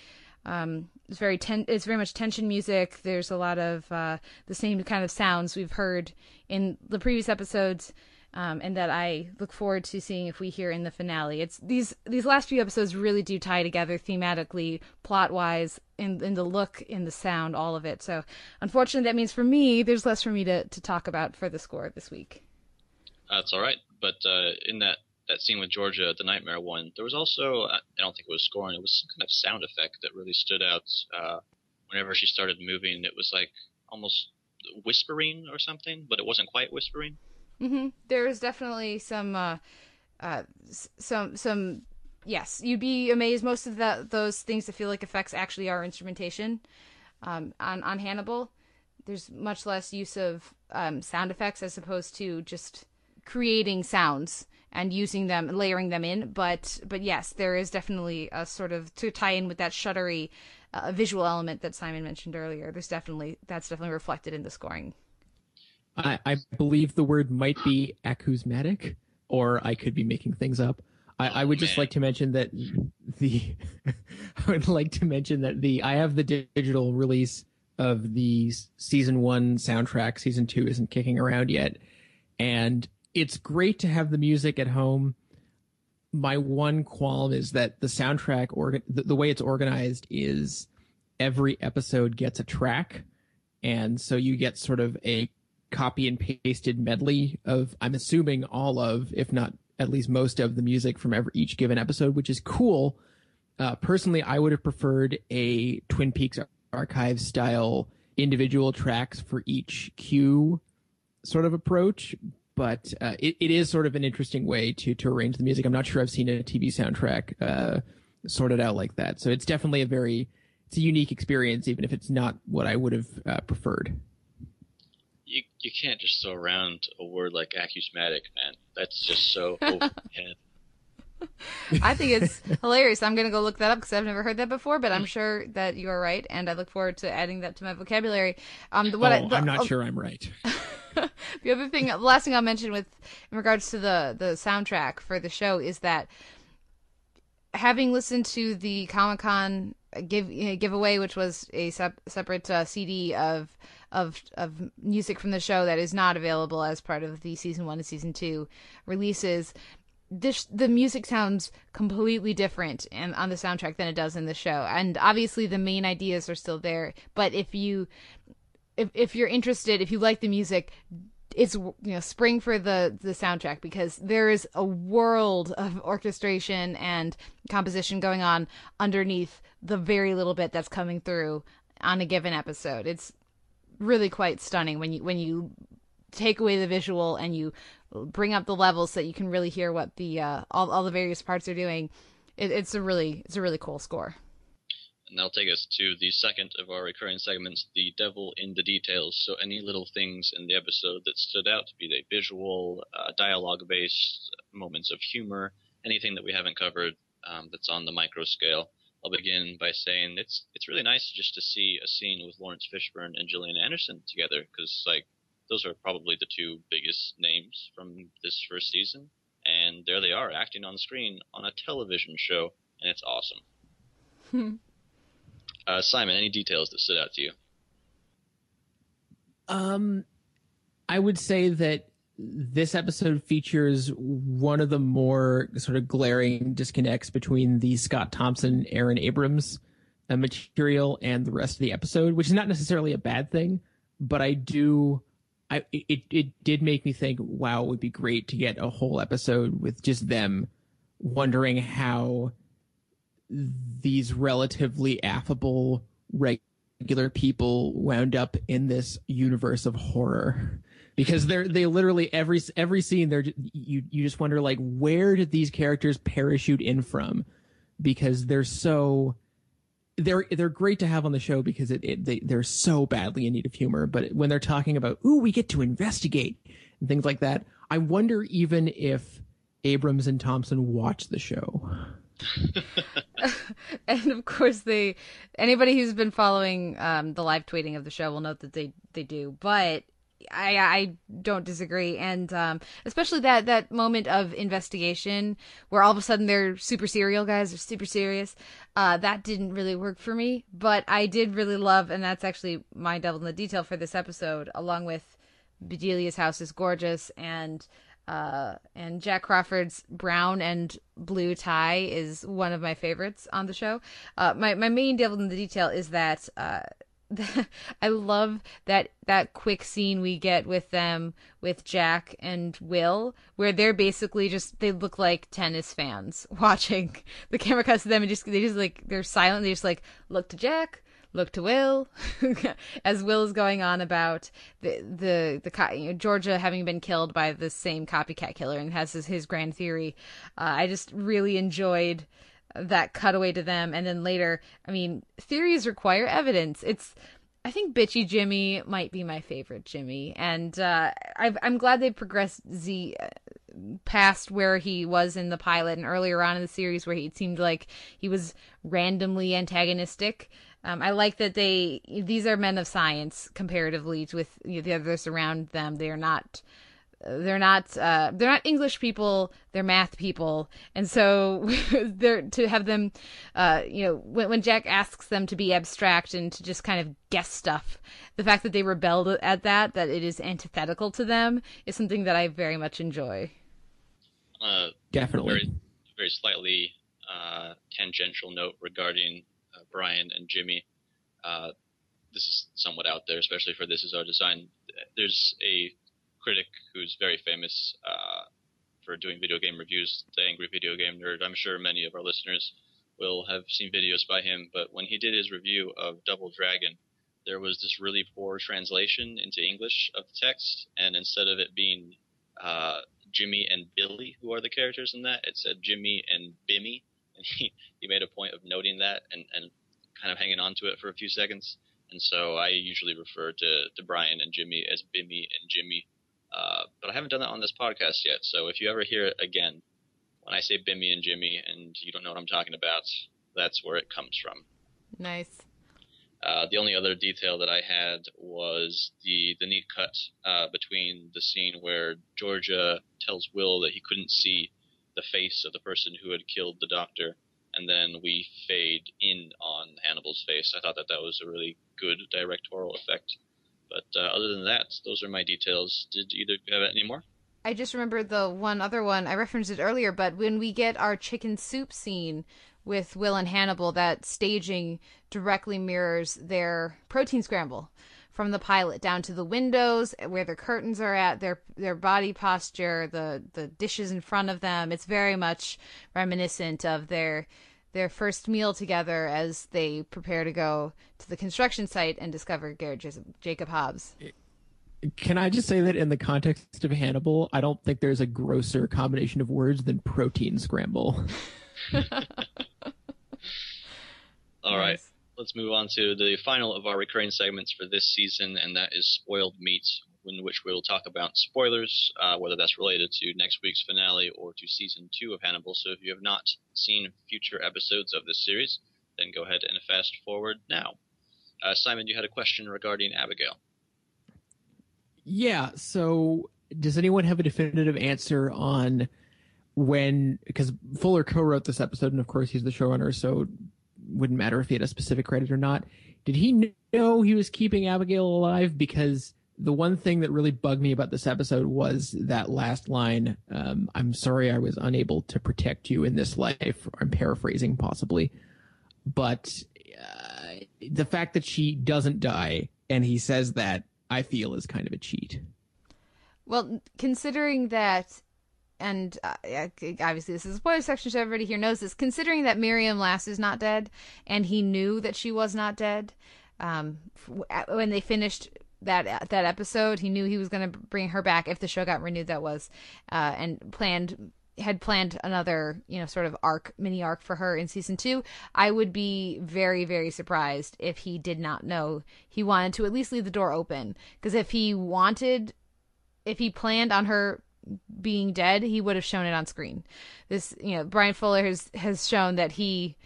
Speaker 2: um, it's very ten- it's very much tension music. There's a lot of uh, the same kind of sounds we've heard in the previous episodes. Um, and that I look forward to seeing if we hear in the finale. It's these these last few episodes really do tie together thematically, plot wise, in in the look, in the sound, all of it. So, unfortunately, that means for me, there's less for me to to talk about for the score this week.
Speaker 1: That's all right. But uh, in that that scene with Georgia, the nightmare one, there was also I don't think it was scoring. It was some kind of sound effect that really stood out. Uh, whenever she started moving, it was like almost whispering or something, but it wasn't quite whispering.
Speaker 2: Mm-hmm. There's definitely some, uh, uh, some, some. Yes, you'd be amazed. Most of the those things that feel like effects actually are instrumentation. Um, on on Hannibal, there's much less use of um, sound effects as opposed to just creating sounds and using them layering them in but but yes there is definitely a sort of to tie in with that shuddery uh, visual element that simon mentioned earlier there's definitely that's definitely reflected in the scoring
Speaker 3: i, I believe the word might be acousmatic or i could be making things up I, I would just like to mention that the [LAUGHS] I would like to mention that the I have the digital release of the season one soundtrack. Season two isn't kicking around yet, and it's great to have the music at home. My one qualm is that the soundtrack organ the, the way it's organized is every episode gets a track, and so you get sort of a copy and pasted medley of I'm assuming all of, if not at least most of the music from every each given episode, which is cool. Uh, personally, I would have preferred a Twin Peaks archive style individual tracks for each cue sort of approach but uh, it, it is sort of an interesting way to to arrange the music. I'm not sure i've seen a tv soundtrack uh, sorted out like that. So it's definitely a very it's a unique experience even if it's not what i would have uh, preferred
Speaker 1: you you can't just throw around a word like acousmatic man that's just so [LAUGHS] overhead
Speaker 2: I think it's hilarious. I'm going to go look that up because I've never heard that before, but I'm sure that you are right, and I look forward to adding that to my vocabulary.
Speaker 3: Um, the, what oh, I, am not uh, sure I'm right. [LAUGHS]
Speaker 2: the other thing, the last thing I'll mention with in regards to the the soundtrack for the show is that having listened to the Comic Con give you know, giveaway, which was a sep- separate uh, CD of of of music from the show that is not available as part of the season one and season two releases this the music sounds completely different and on the soundtrack than it does in the show. And obviously the main ideas are still there but if you if if you're interested if you like the music it's you know spring for the the soundtrack because there is a world of orchestration and composition going on underneath the very little bit that's coming through on a given episode. It's really quite stunning when you when you take away the visual and you bring up the levels so that you can really hear what the uh, all all the various parts are doing. It, it's a really it's a really cool score.
Speaker 1: And that'll take us to the second of our recurring segments, the devil in the details. So any little things in the episode that stood out, to be they visual, uh, dialogue-based, moments of humor, anything that we haven't covered um, that's on the micro scale. I'll begin by saying it's it's really nice just to see a scene with Laurence Fishburne and Gillian Anderson together because like those are probably the two biggest names from this first season. And there they are acting on screen on a television show, and it's awesome. [LAUGHS] uh, Simon, any details that stood out to you?
Speaker 3: Um, I would say that this episode features one of the more sort of glaring disconnects between the Scott Thompson, Aaron Abrams uh, material and the rest of the episode, which is not necessarily a bad thing, but I do I it it did make me think, wow, it would be great to get a whole episode with just them wondering how these relatively affable regular people wound up in this universe of horror because they're they literally every every scene they're you you just wonder like where did these characters parachute in from because they're so they're they're great to have on the show because it, it they they're so badly in need of humor. But when they're talking about ooh, we get to investigate and things like that, I wonder even if Abrams and Thompson watch the show. [LAUGHS]
Speaker 2: and of course, they anybody who's been following um, the live tweeting of the show will note that they they do. But I I don't disagree, and um, especially that that moment of investigation where all of a sudden they're super serial guys, are super serious. Uh, that didn't really work for me, but I did really love, and that's actually my devil in the detail for this episode, along with Bedelia's house is gorgeous, and uh, and Jack Crawford's brown and blue tie is one of my favorites on the show. Uh, my my main devil in the detail is that uh, [LAUGHS] I love that that quick scene we get with them with Jack and Will, where they're basically just they look like tennis fans [LAUGHS] watching. The camera cuts to them and just they just like they're silent. They just like look to Jack, look to Will, [LAUGHS] as Will is going on about the the the you know, Georgia having been killed by the same copycat killer and has his, his grand theory. Uh, I just really enjoyed that cutaway to them, and then later, I mean, theories require evidence. It's I think Bitchy Jimmy might be my favorite Jimmy, and uh, i am glad they progressed Z uh, past where he was in the pilot and earlier on in the series where he, seemed like he was randomly antagonistic. Um, I like that they these are men of science comparatively with you know, the others around them. They are not they're not uh, they're not English people. They're math people, and so [LAUGHS] they're to have them, uh, you know, when, when Jack asks them to be abstract and to just kind of guess stuff, the fact that they rebelled at that, that it is antithetical to them, is something that I very much enjoy.
Speaker 1: Uh,
Speaker 3: Definitely.
Speaker 1: Very, very slightly uh, tangential note regarding uh, Brian and Jimmy. Uh, this is somewhat out there, especially for this is our design. There's a critic who's very famous uh, for doing video game reviews, the Angry Video Game Nerd. I'm sure many of our listeners will have seen videos by him, but when he did his review of Double Dragon, there was this really poor translation into English of the text, and instead of it being uh, Jimmy and Billy, who are the characters in that, it said Jimmy and Bimmy, [LAUGHS] and he, he made a point of noting that and, and kind of hanging on to it for a few seconds. And so I usually refer to, to Brian and Jimmy as Bimmy and Jimmy uh, but I haven't done that on this podcast yet. So if you ever hear it again, when I say Bimmy and Jimmy and you don't know what I'm talking about, that's where it comes from.
Speaker 2: Nice.
Speaker 1: Uh, the only other detail that I had was the the neat cut uh, between the scene where Georgia tells Will that he couldn't see the face of the person who had killed the doctor, and then we fade in on Hannibal's face. I thought that that was a really good directorial effect. But uh, other than that, those are my details. Did either have any more?
Speaker 2: I just remembered the one other one. I referenced it earlier, but when we get our chicken soup scene with Will and Hannibal, that staging directly mirrors their protein scramble from the pilot down to the windows where the curtains are at their their body posture the the dishes in front of them it's very much reminiscent of their their first meal together as they prepare to go to the construction site and discover Garrett Jacob Hobbs.
Speaker 3: Can I just say that in the context of Hannibal, I don't think there's a grosser combination of words than protein scramble. [LAUGHS]
Speaker 1: All right, let's move on to the final of our recurring segments for this season, and that is spoiled meat in which we'll talk about spoilers, uh, whether that's related to next week's finale or to season two of Hannibal. So if you have not seen future episodes of this series, then go ahead and fast forward now. Uh, Simon, you had a question regarding Abigail.
Speaker 3: Yeah. So does anyone have a definitive answer on when? Because Fuller co-wrote this episode, and of course he's the showrunner, so wouldn't matter if he had a specific credit or not. Did he know he was keeping Abigail alive? Because the one thing that really bugged me about this episode was that last line um, i'm sorry i was unable to protect you in this life i'm paraphrasing possibly. But uh, the fact that she doesn't die and he says that i feel is kind of a cheat.
Speaker 2: Well considering that and uh, obviously this is a spoiler section so everybody here knows this considering that Miriam Lass is not dead and he knew that she was not dead um, when they finished that that episode. He knew he was going to bring her back if the show got renewed. That was, uh, and planned had planned another you know sort of arc mini arc for her in season two i would be very very surprised if he did not know he wanted to at least leave the door open because if he wanted if he planned on her being dead he would have shown it on screen this you know Bryan Fuller has has shown that he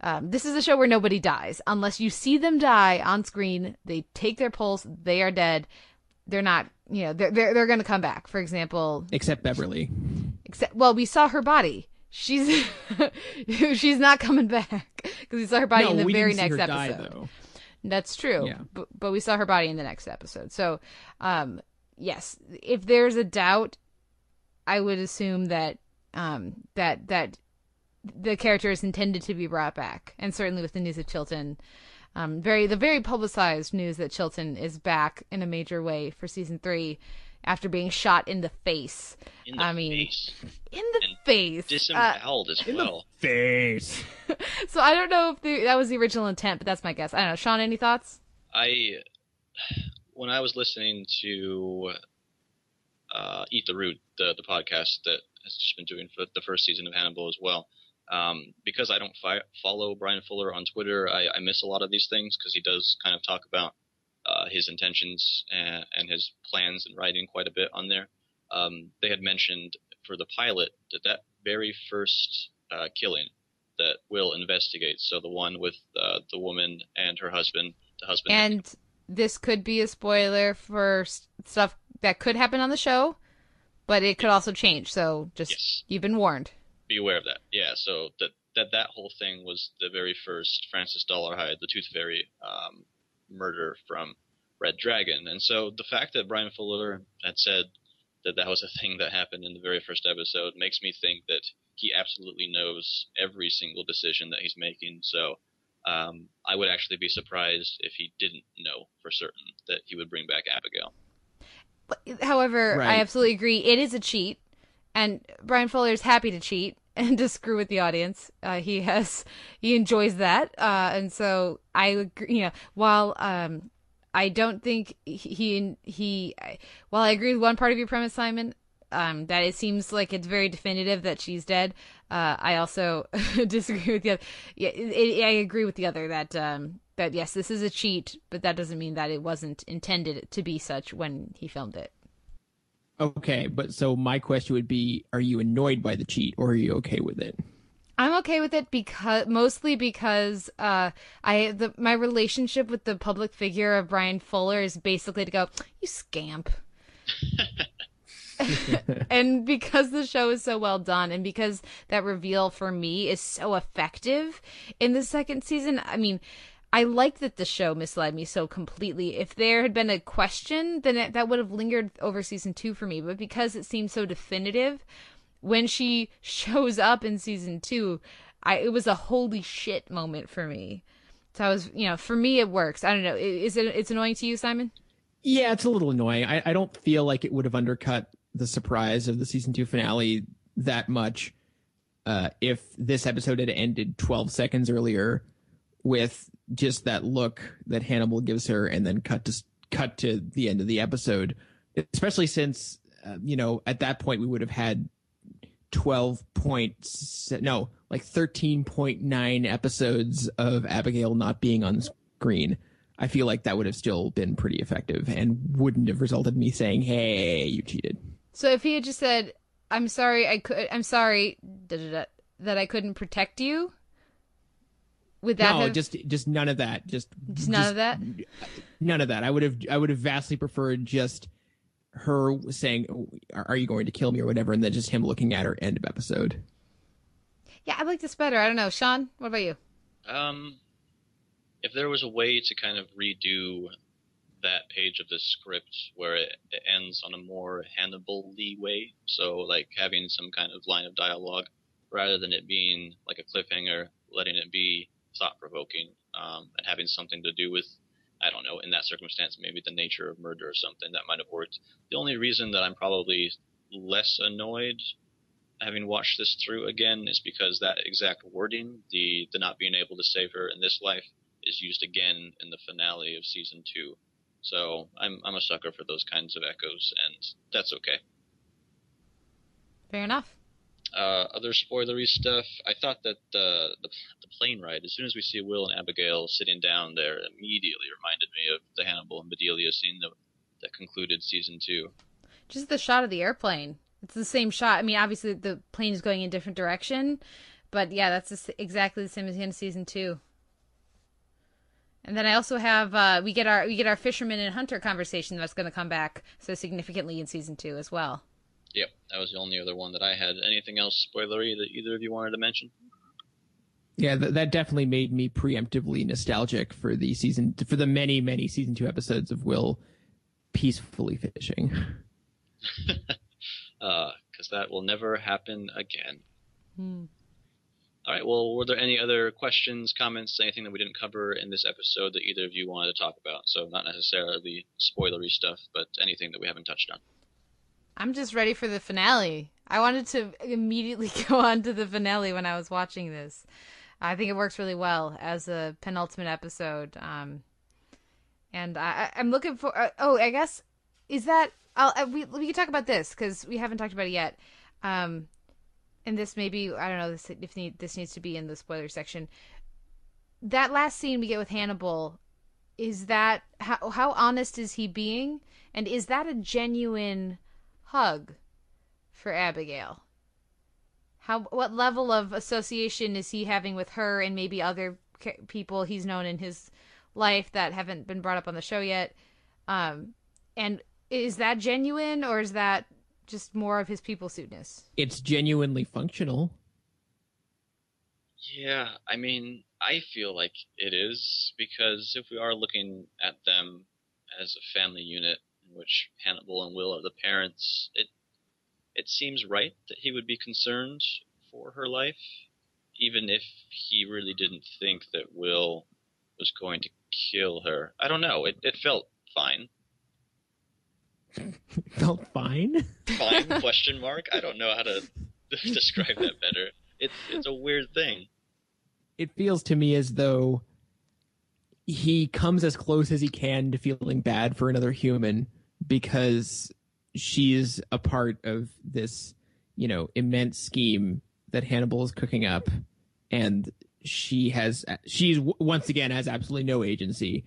Speaker 2: um, this is a show where nobody dies unless you see them die on screen. They take their pulse. They are dead. They're not. You know, they're they're, they're going to come back. For example,
Speaker 3: except Beverly.
Speaker 2: Except, well, we saw her body. She's [LAUGHS] she's not coming back because we saw her body no, in the very next episode. Die, That's true. Yeah. But, but we saw her body in the next episode. So, um, yes, if there's a doubt, I would assume that um that that the character is intended to be brought back, and certainly with the news of Chilton, um, very the very publicized news that Chilton is back in a major way for season three. after being shot in the face.
Speaker 1: In the
Speaker 2: I mean,
Speaker 1: face.
Speaker 2: in the
Speaker 1: And
Speaker 2: face. Uh,
Speaker 1: Disemboweled as well.
Speaker 3: Face. [LAUGHS]
Speaker 2: so I don't know if the, that was the original intent, but that's my guess. I don't know. Sean, any thoughts?
Speaker 1: I when I was listening to uh, Eat the Rude, the the podcast that has just been doing for the first season of Hannibal as well. Um, because I don't fi- follow Bryan Fuller on Twitter, I, I miss a lot of these things because he does kind of talk about uh, his intentions and, and his plans and writing quite a bit on there. Um, they had mentioned for the pilot that that very first uh, killing that Will investigates, so the one with uh, the woman and her husband, the husband
Speaker 2: And this could be a spoiler for stuff that could happen on the show, but it could also change. So just
Speaker 1: Yes.
Speaker 2: you've been warned.
Speaker 1: Be aware of that. Yeah, so that that that whole thing was the very first Francis Dolarhyde, the Tooth Fairy um, murder from Red Dragon, and so the fact that Bryan Fuller had said that that was a thing that happened in the very first episode makes me think that he absolutely knows every single decision that he's making. So um, I would actually be surprised if he didn't know for certain that he would bring back Abigail.
Speaker 2: However, I absolutely agree. It is a cheat, and Bryan Fuller is happy to cheat [LAUGHS] and to screw with the audience. Uh, he has he enjoys that, uh, and so I agree. You know, while um, I don't think he he, while I agree with one part of your premise, Simon. Um, that it seems like it's very definitive that she's dead. Uh, I also [LAUGHS] disagree with the other. Yeah, it, it, I agree with the other that um, that yes, this is a cheat, but that doesn't mean that it wasn't intended to be such when he filmed it.
Speaker 3: Okay, but so my question would be: Are you annoyed by the cheat, or are you okay with it?
Speaker 2: I'm okay with it because mostly because uh, I the my relationship with the public figure of Bryan Fuller is basically to go, you scamp. [LAUGHS] and because the show is so well done and because that reveal for me is so effective in the second season, I mean, I like that the show misled me so completely. If there had been a question, then it, that would have lingered over season two for me. But because it seemed so definitive, when she [LAUGHS] shows up in season two, I it was a holy shit moment for me. So I was, you know, for me it works. I don't know. Is it? It's annoying to you, Simon?
Speaker 3: Yeah, it's a little annoying. I, I don't feel like it would have undercut the surprise of the season two finale that much uh, if this episode had ended 12 seconds earlier with just that look that Hannibal gives her and then cut to cut to the end of the episode. Especially since uh, you know at that point we would have had 12 points no like 13.9 episodes of Abigail not being on screen. I feel like that would have still been pretty effective and wouldn't have resulted in me saying, "Hey, you cheated."
Speaker 2: So if he had just said, "I'm sorry, I could, I'm sorry that I couldn't protect you," would that
Speaker 3: no,
Speaker 2: have
Speaker 3: just just none of that. Just
Speaker 2: just none of that?
Speaker 3: None of that. I would have I would have vastly preferred just her saying, "Are are you going to kill me?" or whatever, and then just him looking at her end of episode.
Speaker 2: Yeah, I like this better. I don't know, Sean. What about you?
Speaker 1: Um, if there was a way to kind of redo that page of the script where it, it ends on a more Hannibal-y way, so like having some kind of line of dialogue rather than it being like a cliffhanger, letting it be thought-provoking, um, and having something to do with, I don't know, in that circumstance, maybe the nature of murder or something that might have worked. The only reason that I'm probably less annoyed having watched this through again is because that exact wording, the the not being able to save her in this life, is used again in the finale of season two. So I'm I'm a sucker for those kinds of echoes, and that's okay.
Speaker 2: Fair enough.
Speaker 1: Uh, other spoilery stuff. I thought that the, the the plane ride, as soon as we see Will and Abigail sitting down there, immediately reminded me of the Hannibal and Bedelia scene that that concluded season two.
Speaker 2: Just the shot of the airplane. It's the same shot. I mean, obviously the plane is going in a different direction, but yeah, that's exactly the same as the end of season two. And then I also have uh, we get our we get our fisherman and hunter conversation that's going to come back so significantly in season two as well.
Speaker 1: Yep, that was the only other one that I had. Anything else spoilery that either of you wanted to mention?
Speaker 3: Yeah, th- that definitely made me preemptively nostalgic for the season for the many many season two episodes of Will peacefully fishing. [LAUGHS]
Speaker 1: Because that will never happen again.
Speaker 2: Hmm.
Speaker 1: All right. Well, were there any other questions, comments, anything that we didn't cover in this episode that either of you wanted to talk about? So not necessarily spoilery stuff, but anything that we haven't touched on.
Speaker 2: I'm just ready for the finale. I wanted to immediately [LAUGHS] go on to the finale when I was watching this. I think it works really well as a penultimate episode. Um, and I, I'm looking for. Uh, oh, I guess is that I'll, uh, we we can talk about this because we haven't talked about it yet. Um, and this maybe I don't know this if need, this needs to be in the spoiler section. That last scene we get with Hannibal is that how how honest is he being, and is that a genuine hug for Abigail? How what level of association is he having with her and maybe other people he's known in his life that haven't been brought up on the show yet? Um, and is that genuine or is that just more of his people suitness?
Speaker 3: It's genuinely functional.
Speaker 1: Yeah, I mean, I feel like it is because if we are looking at them as a family unit in which Hannibal and Will are the parents, it it seems right that he would be concerned for her life, even if he really didn't think that Will was going to kill her. I don't know. It it felt fine. [LAUGHS]
Speaker 3: felt fine.
Speaker 1: Fine? [LAUGHS] question mark. I don't know how to [LAUGHS] describe that better. It's it's a weird thing.
Speaker 3: It feels to me as though he comes as close as he can to feeling bad for another human because she's a part of this, you know, immense scheme that Hannibal is cooking up, and she has she's once again has absolutely no agency,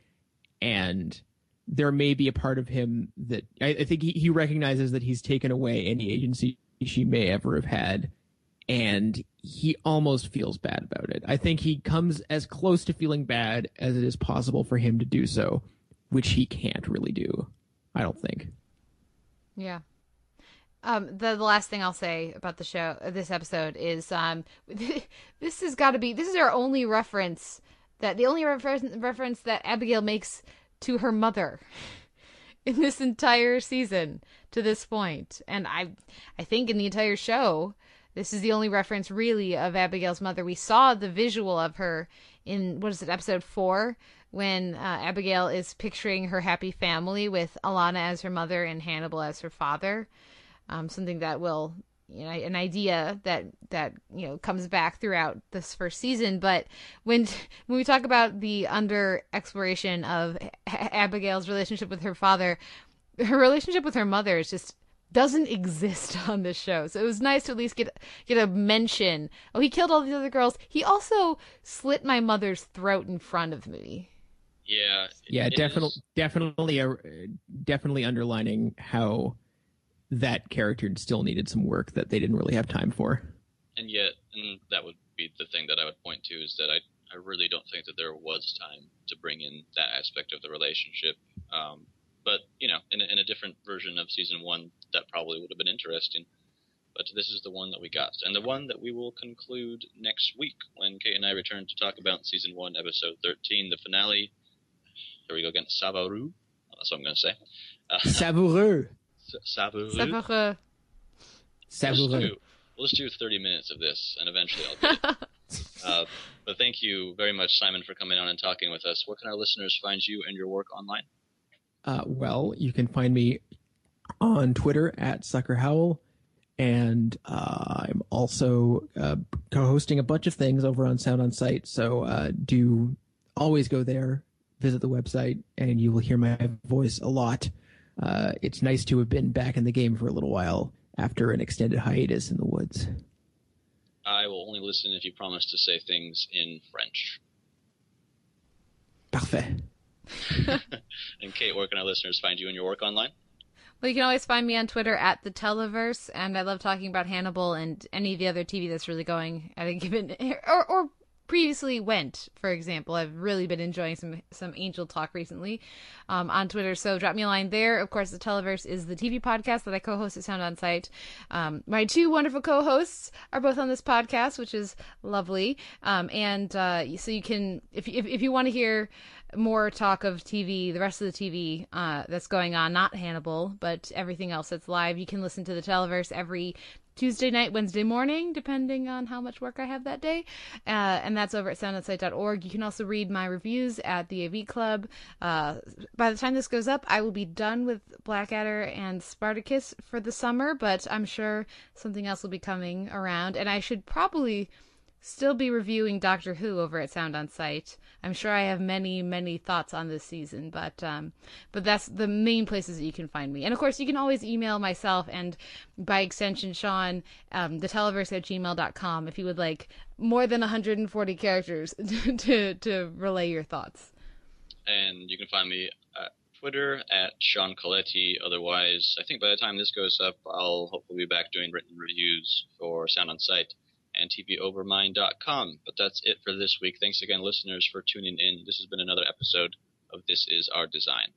Speaker 3: and there may be a part of him that I, I think he, he recognizes that he's taken away any agency she may ever have had, and he almost feels bad about it. I think he comes as close to feeling bad as it is possible for him to do so, which he can't really do. I don't think.
Speaker 2: Yeah. Um, the, the last thing I'll say about the show, uh, this episode, is um, [LAUGHS] this has got to be this is our only reference that the only refer- reference that Abigail makes to her mother [LAUGHS] in this entire season to this point, and I I think in the entire show, this is the only reference really of Abigail's mother. We saw the visual of her in what is it, episode four, when uh, Abigail is picturing her happy family with Alana as her mother and Hannibal as her father. Um, something that will you know an idea that that you know comes back throughout this first season. But when [LAUGHS] when we talk about the under exploration of Abigail's relationship with her father her relationship with her mother is just doesn't [LAUGHS] exist on this show. So it was nice to at least get get a mention. Oh he killed all these other girls. He also slit my mother's throat in front of me
Speaker 1: yeah
Speaker 3: yeah definitely definitely a, definitely underlining how that character still needed some work that they didn't really have time for.
Speaker 1: And yet, and that would be the thing that I would point to is that I, I really don't think that there was time to bring in that aspect of the relationship. Um, but you know, in a, in a different version of season one, that probably would have been interesting. But this is the one that we got, and the one that we will conclude next week when Kate and I return to talk about season one, episode thirteen, the finale. Here we go again, Savaru. That's what I'm going to say.
Speaker 3: Uh, [LAUGHS] Savoureux.
Speaker 1: Savoureux.
Speaker 2: Savoureux.
Speaker 3: Savoureux.
Speaker 1: We'll just do 30 minutes of this, and eventually I'll get [LAUGHS] it. uh, but thank you very much, Simon, for coming on and talking with us. Where can our listeners find you and your work online?
Speaker 3: Uh, well, you can find me on Twitter at Sucker Howl, and uh, I'm also uh, co-hosting a bunch of things over on Sound on Sight. So uh, do always go there, visit the website, and you will hear my voice a lot uh, it's nice to have been back in the game for a little while after an extended hiatus in the woods.
Speaker 1: I will only listen if you promise to say things in French.
Speaker 3: Parfait. [LAUGHS]
Speaker 1: and Kate, where can our listeners find you and your work online?
Speaker 2: Well, you can always find me on Twitter at the Televerse, and I love talking about Hannibal and any of the other TV that's really going at a given [LAUGHS] or, or previously went, for example. I've really been enjoying some some Angel talk recently um, on Twitter. So drop me a line there. Of course, the Televerse is the TV podcast that I co-host at Sound on Sight. Um, my two wonderful co-hosts are both on this podcast, which is lovely. Um, and uh, so you can, if if, if you want to hear more talk of TV, the rest of the TV uh, that's going on, not Hannibal, but everything else that's live, you can listen to the Televerse every Tuesday night, Wednesday morning, depending on how much work I have that day. Uh, and that's over at soundonsight.org. You can also read my reviews at the AV Club. Uh, by the time this goes up, I will be done with Blackadder and Spartacus for the summer, but I'm sure something else will be coming around. And I should probably still be reviewing Doctor Who over at Sound on Sight. I'm sure I have many, many thoughts on this season, but um, but that's the main places that you can find me. And of course, you can always email myself and by extension Sean, um, the televerse at gmail.com if you would like more than 140 characters [LAUGHS] to, to relay your thoughts.
Speaker 1: And you can find me at Twitter at Sean Coletti. Otherwise, I think by the time this goes up, I'll hopefully be back doing written reviews for Sound on Sight and tvovermind.com. But that's it for this week. Thanks again, listeners, for tuning in. This has been another episode of This Is Our Design.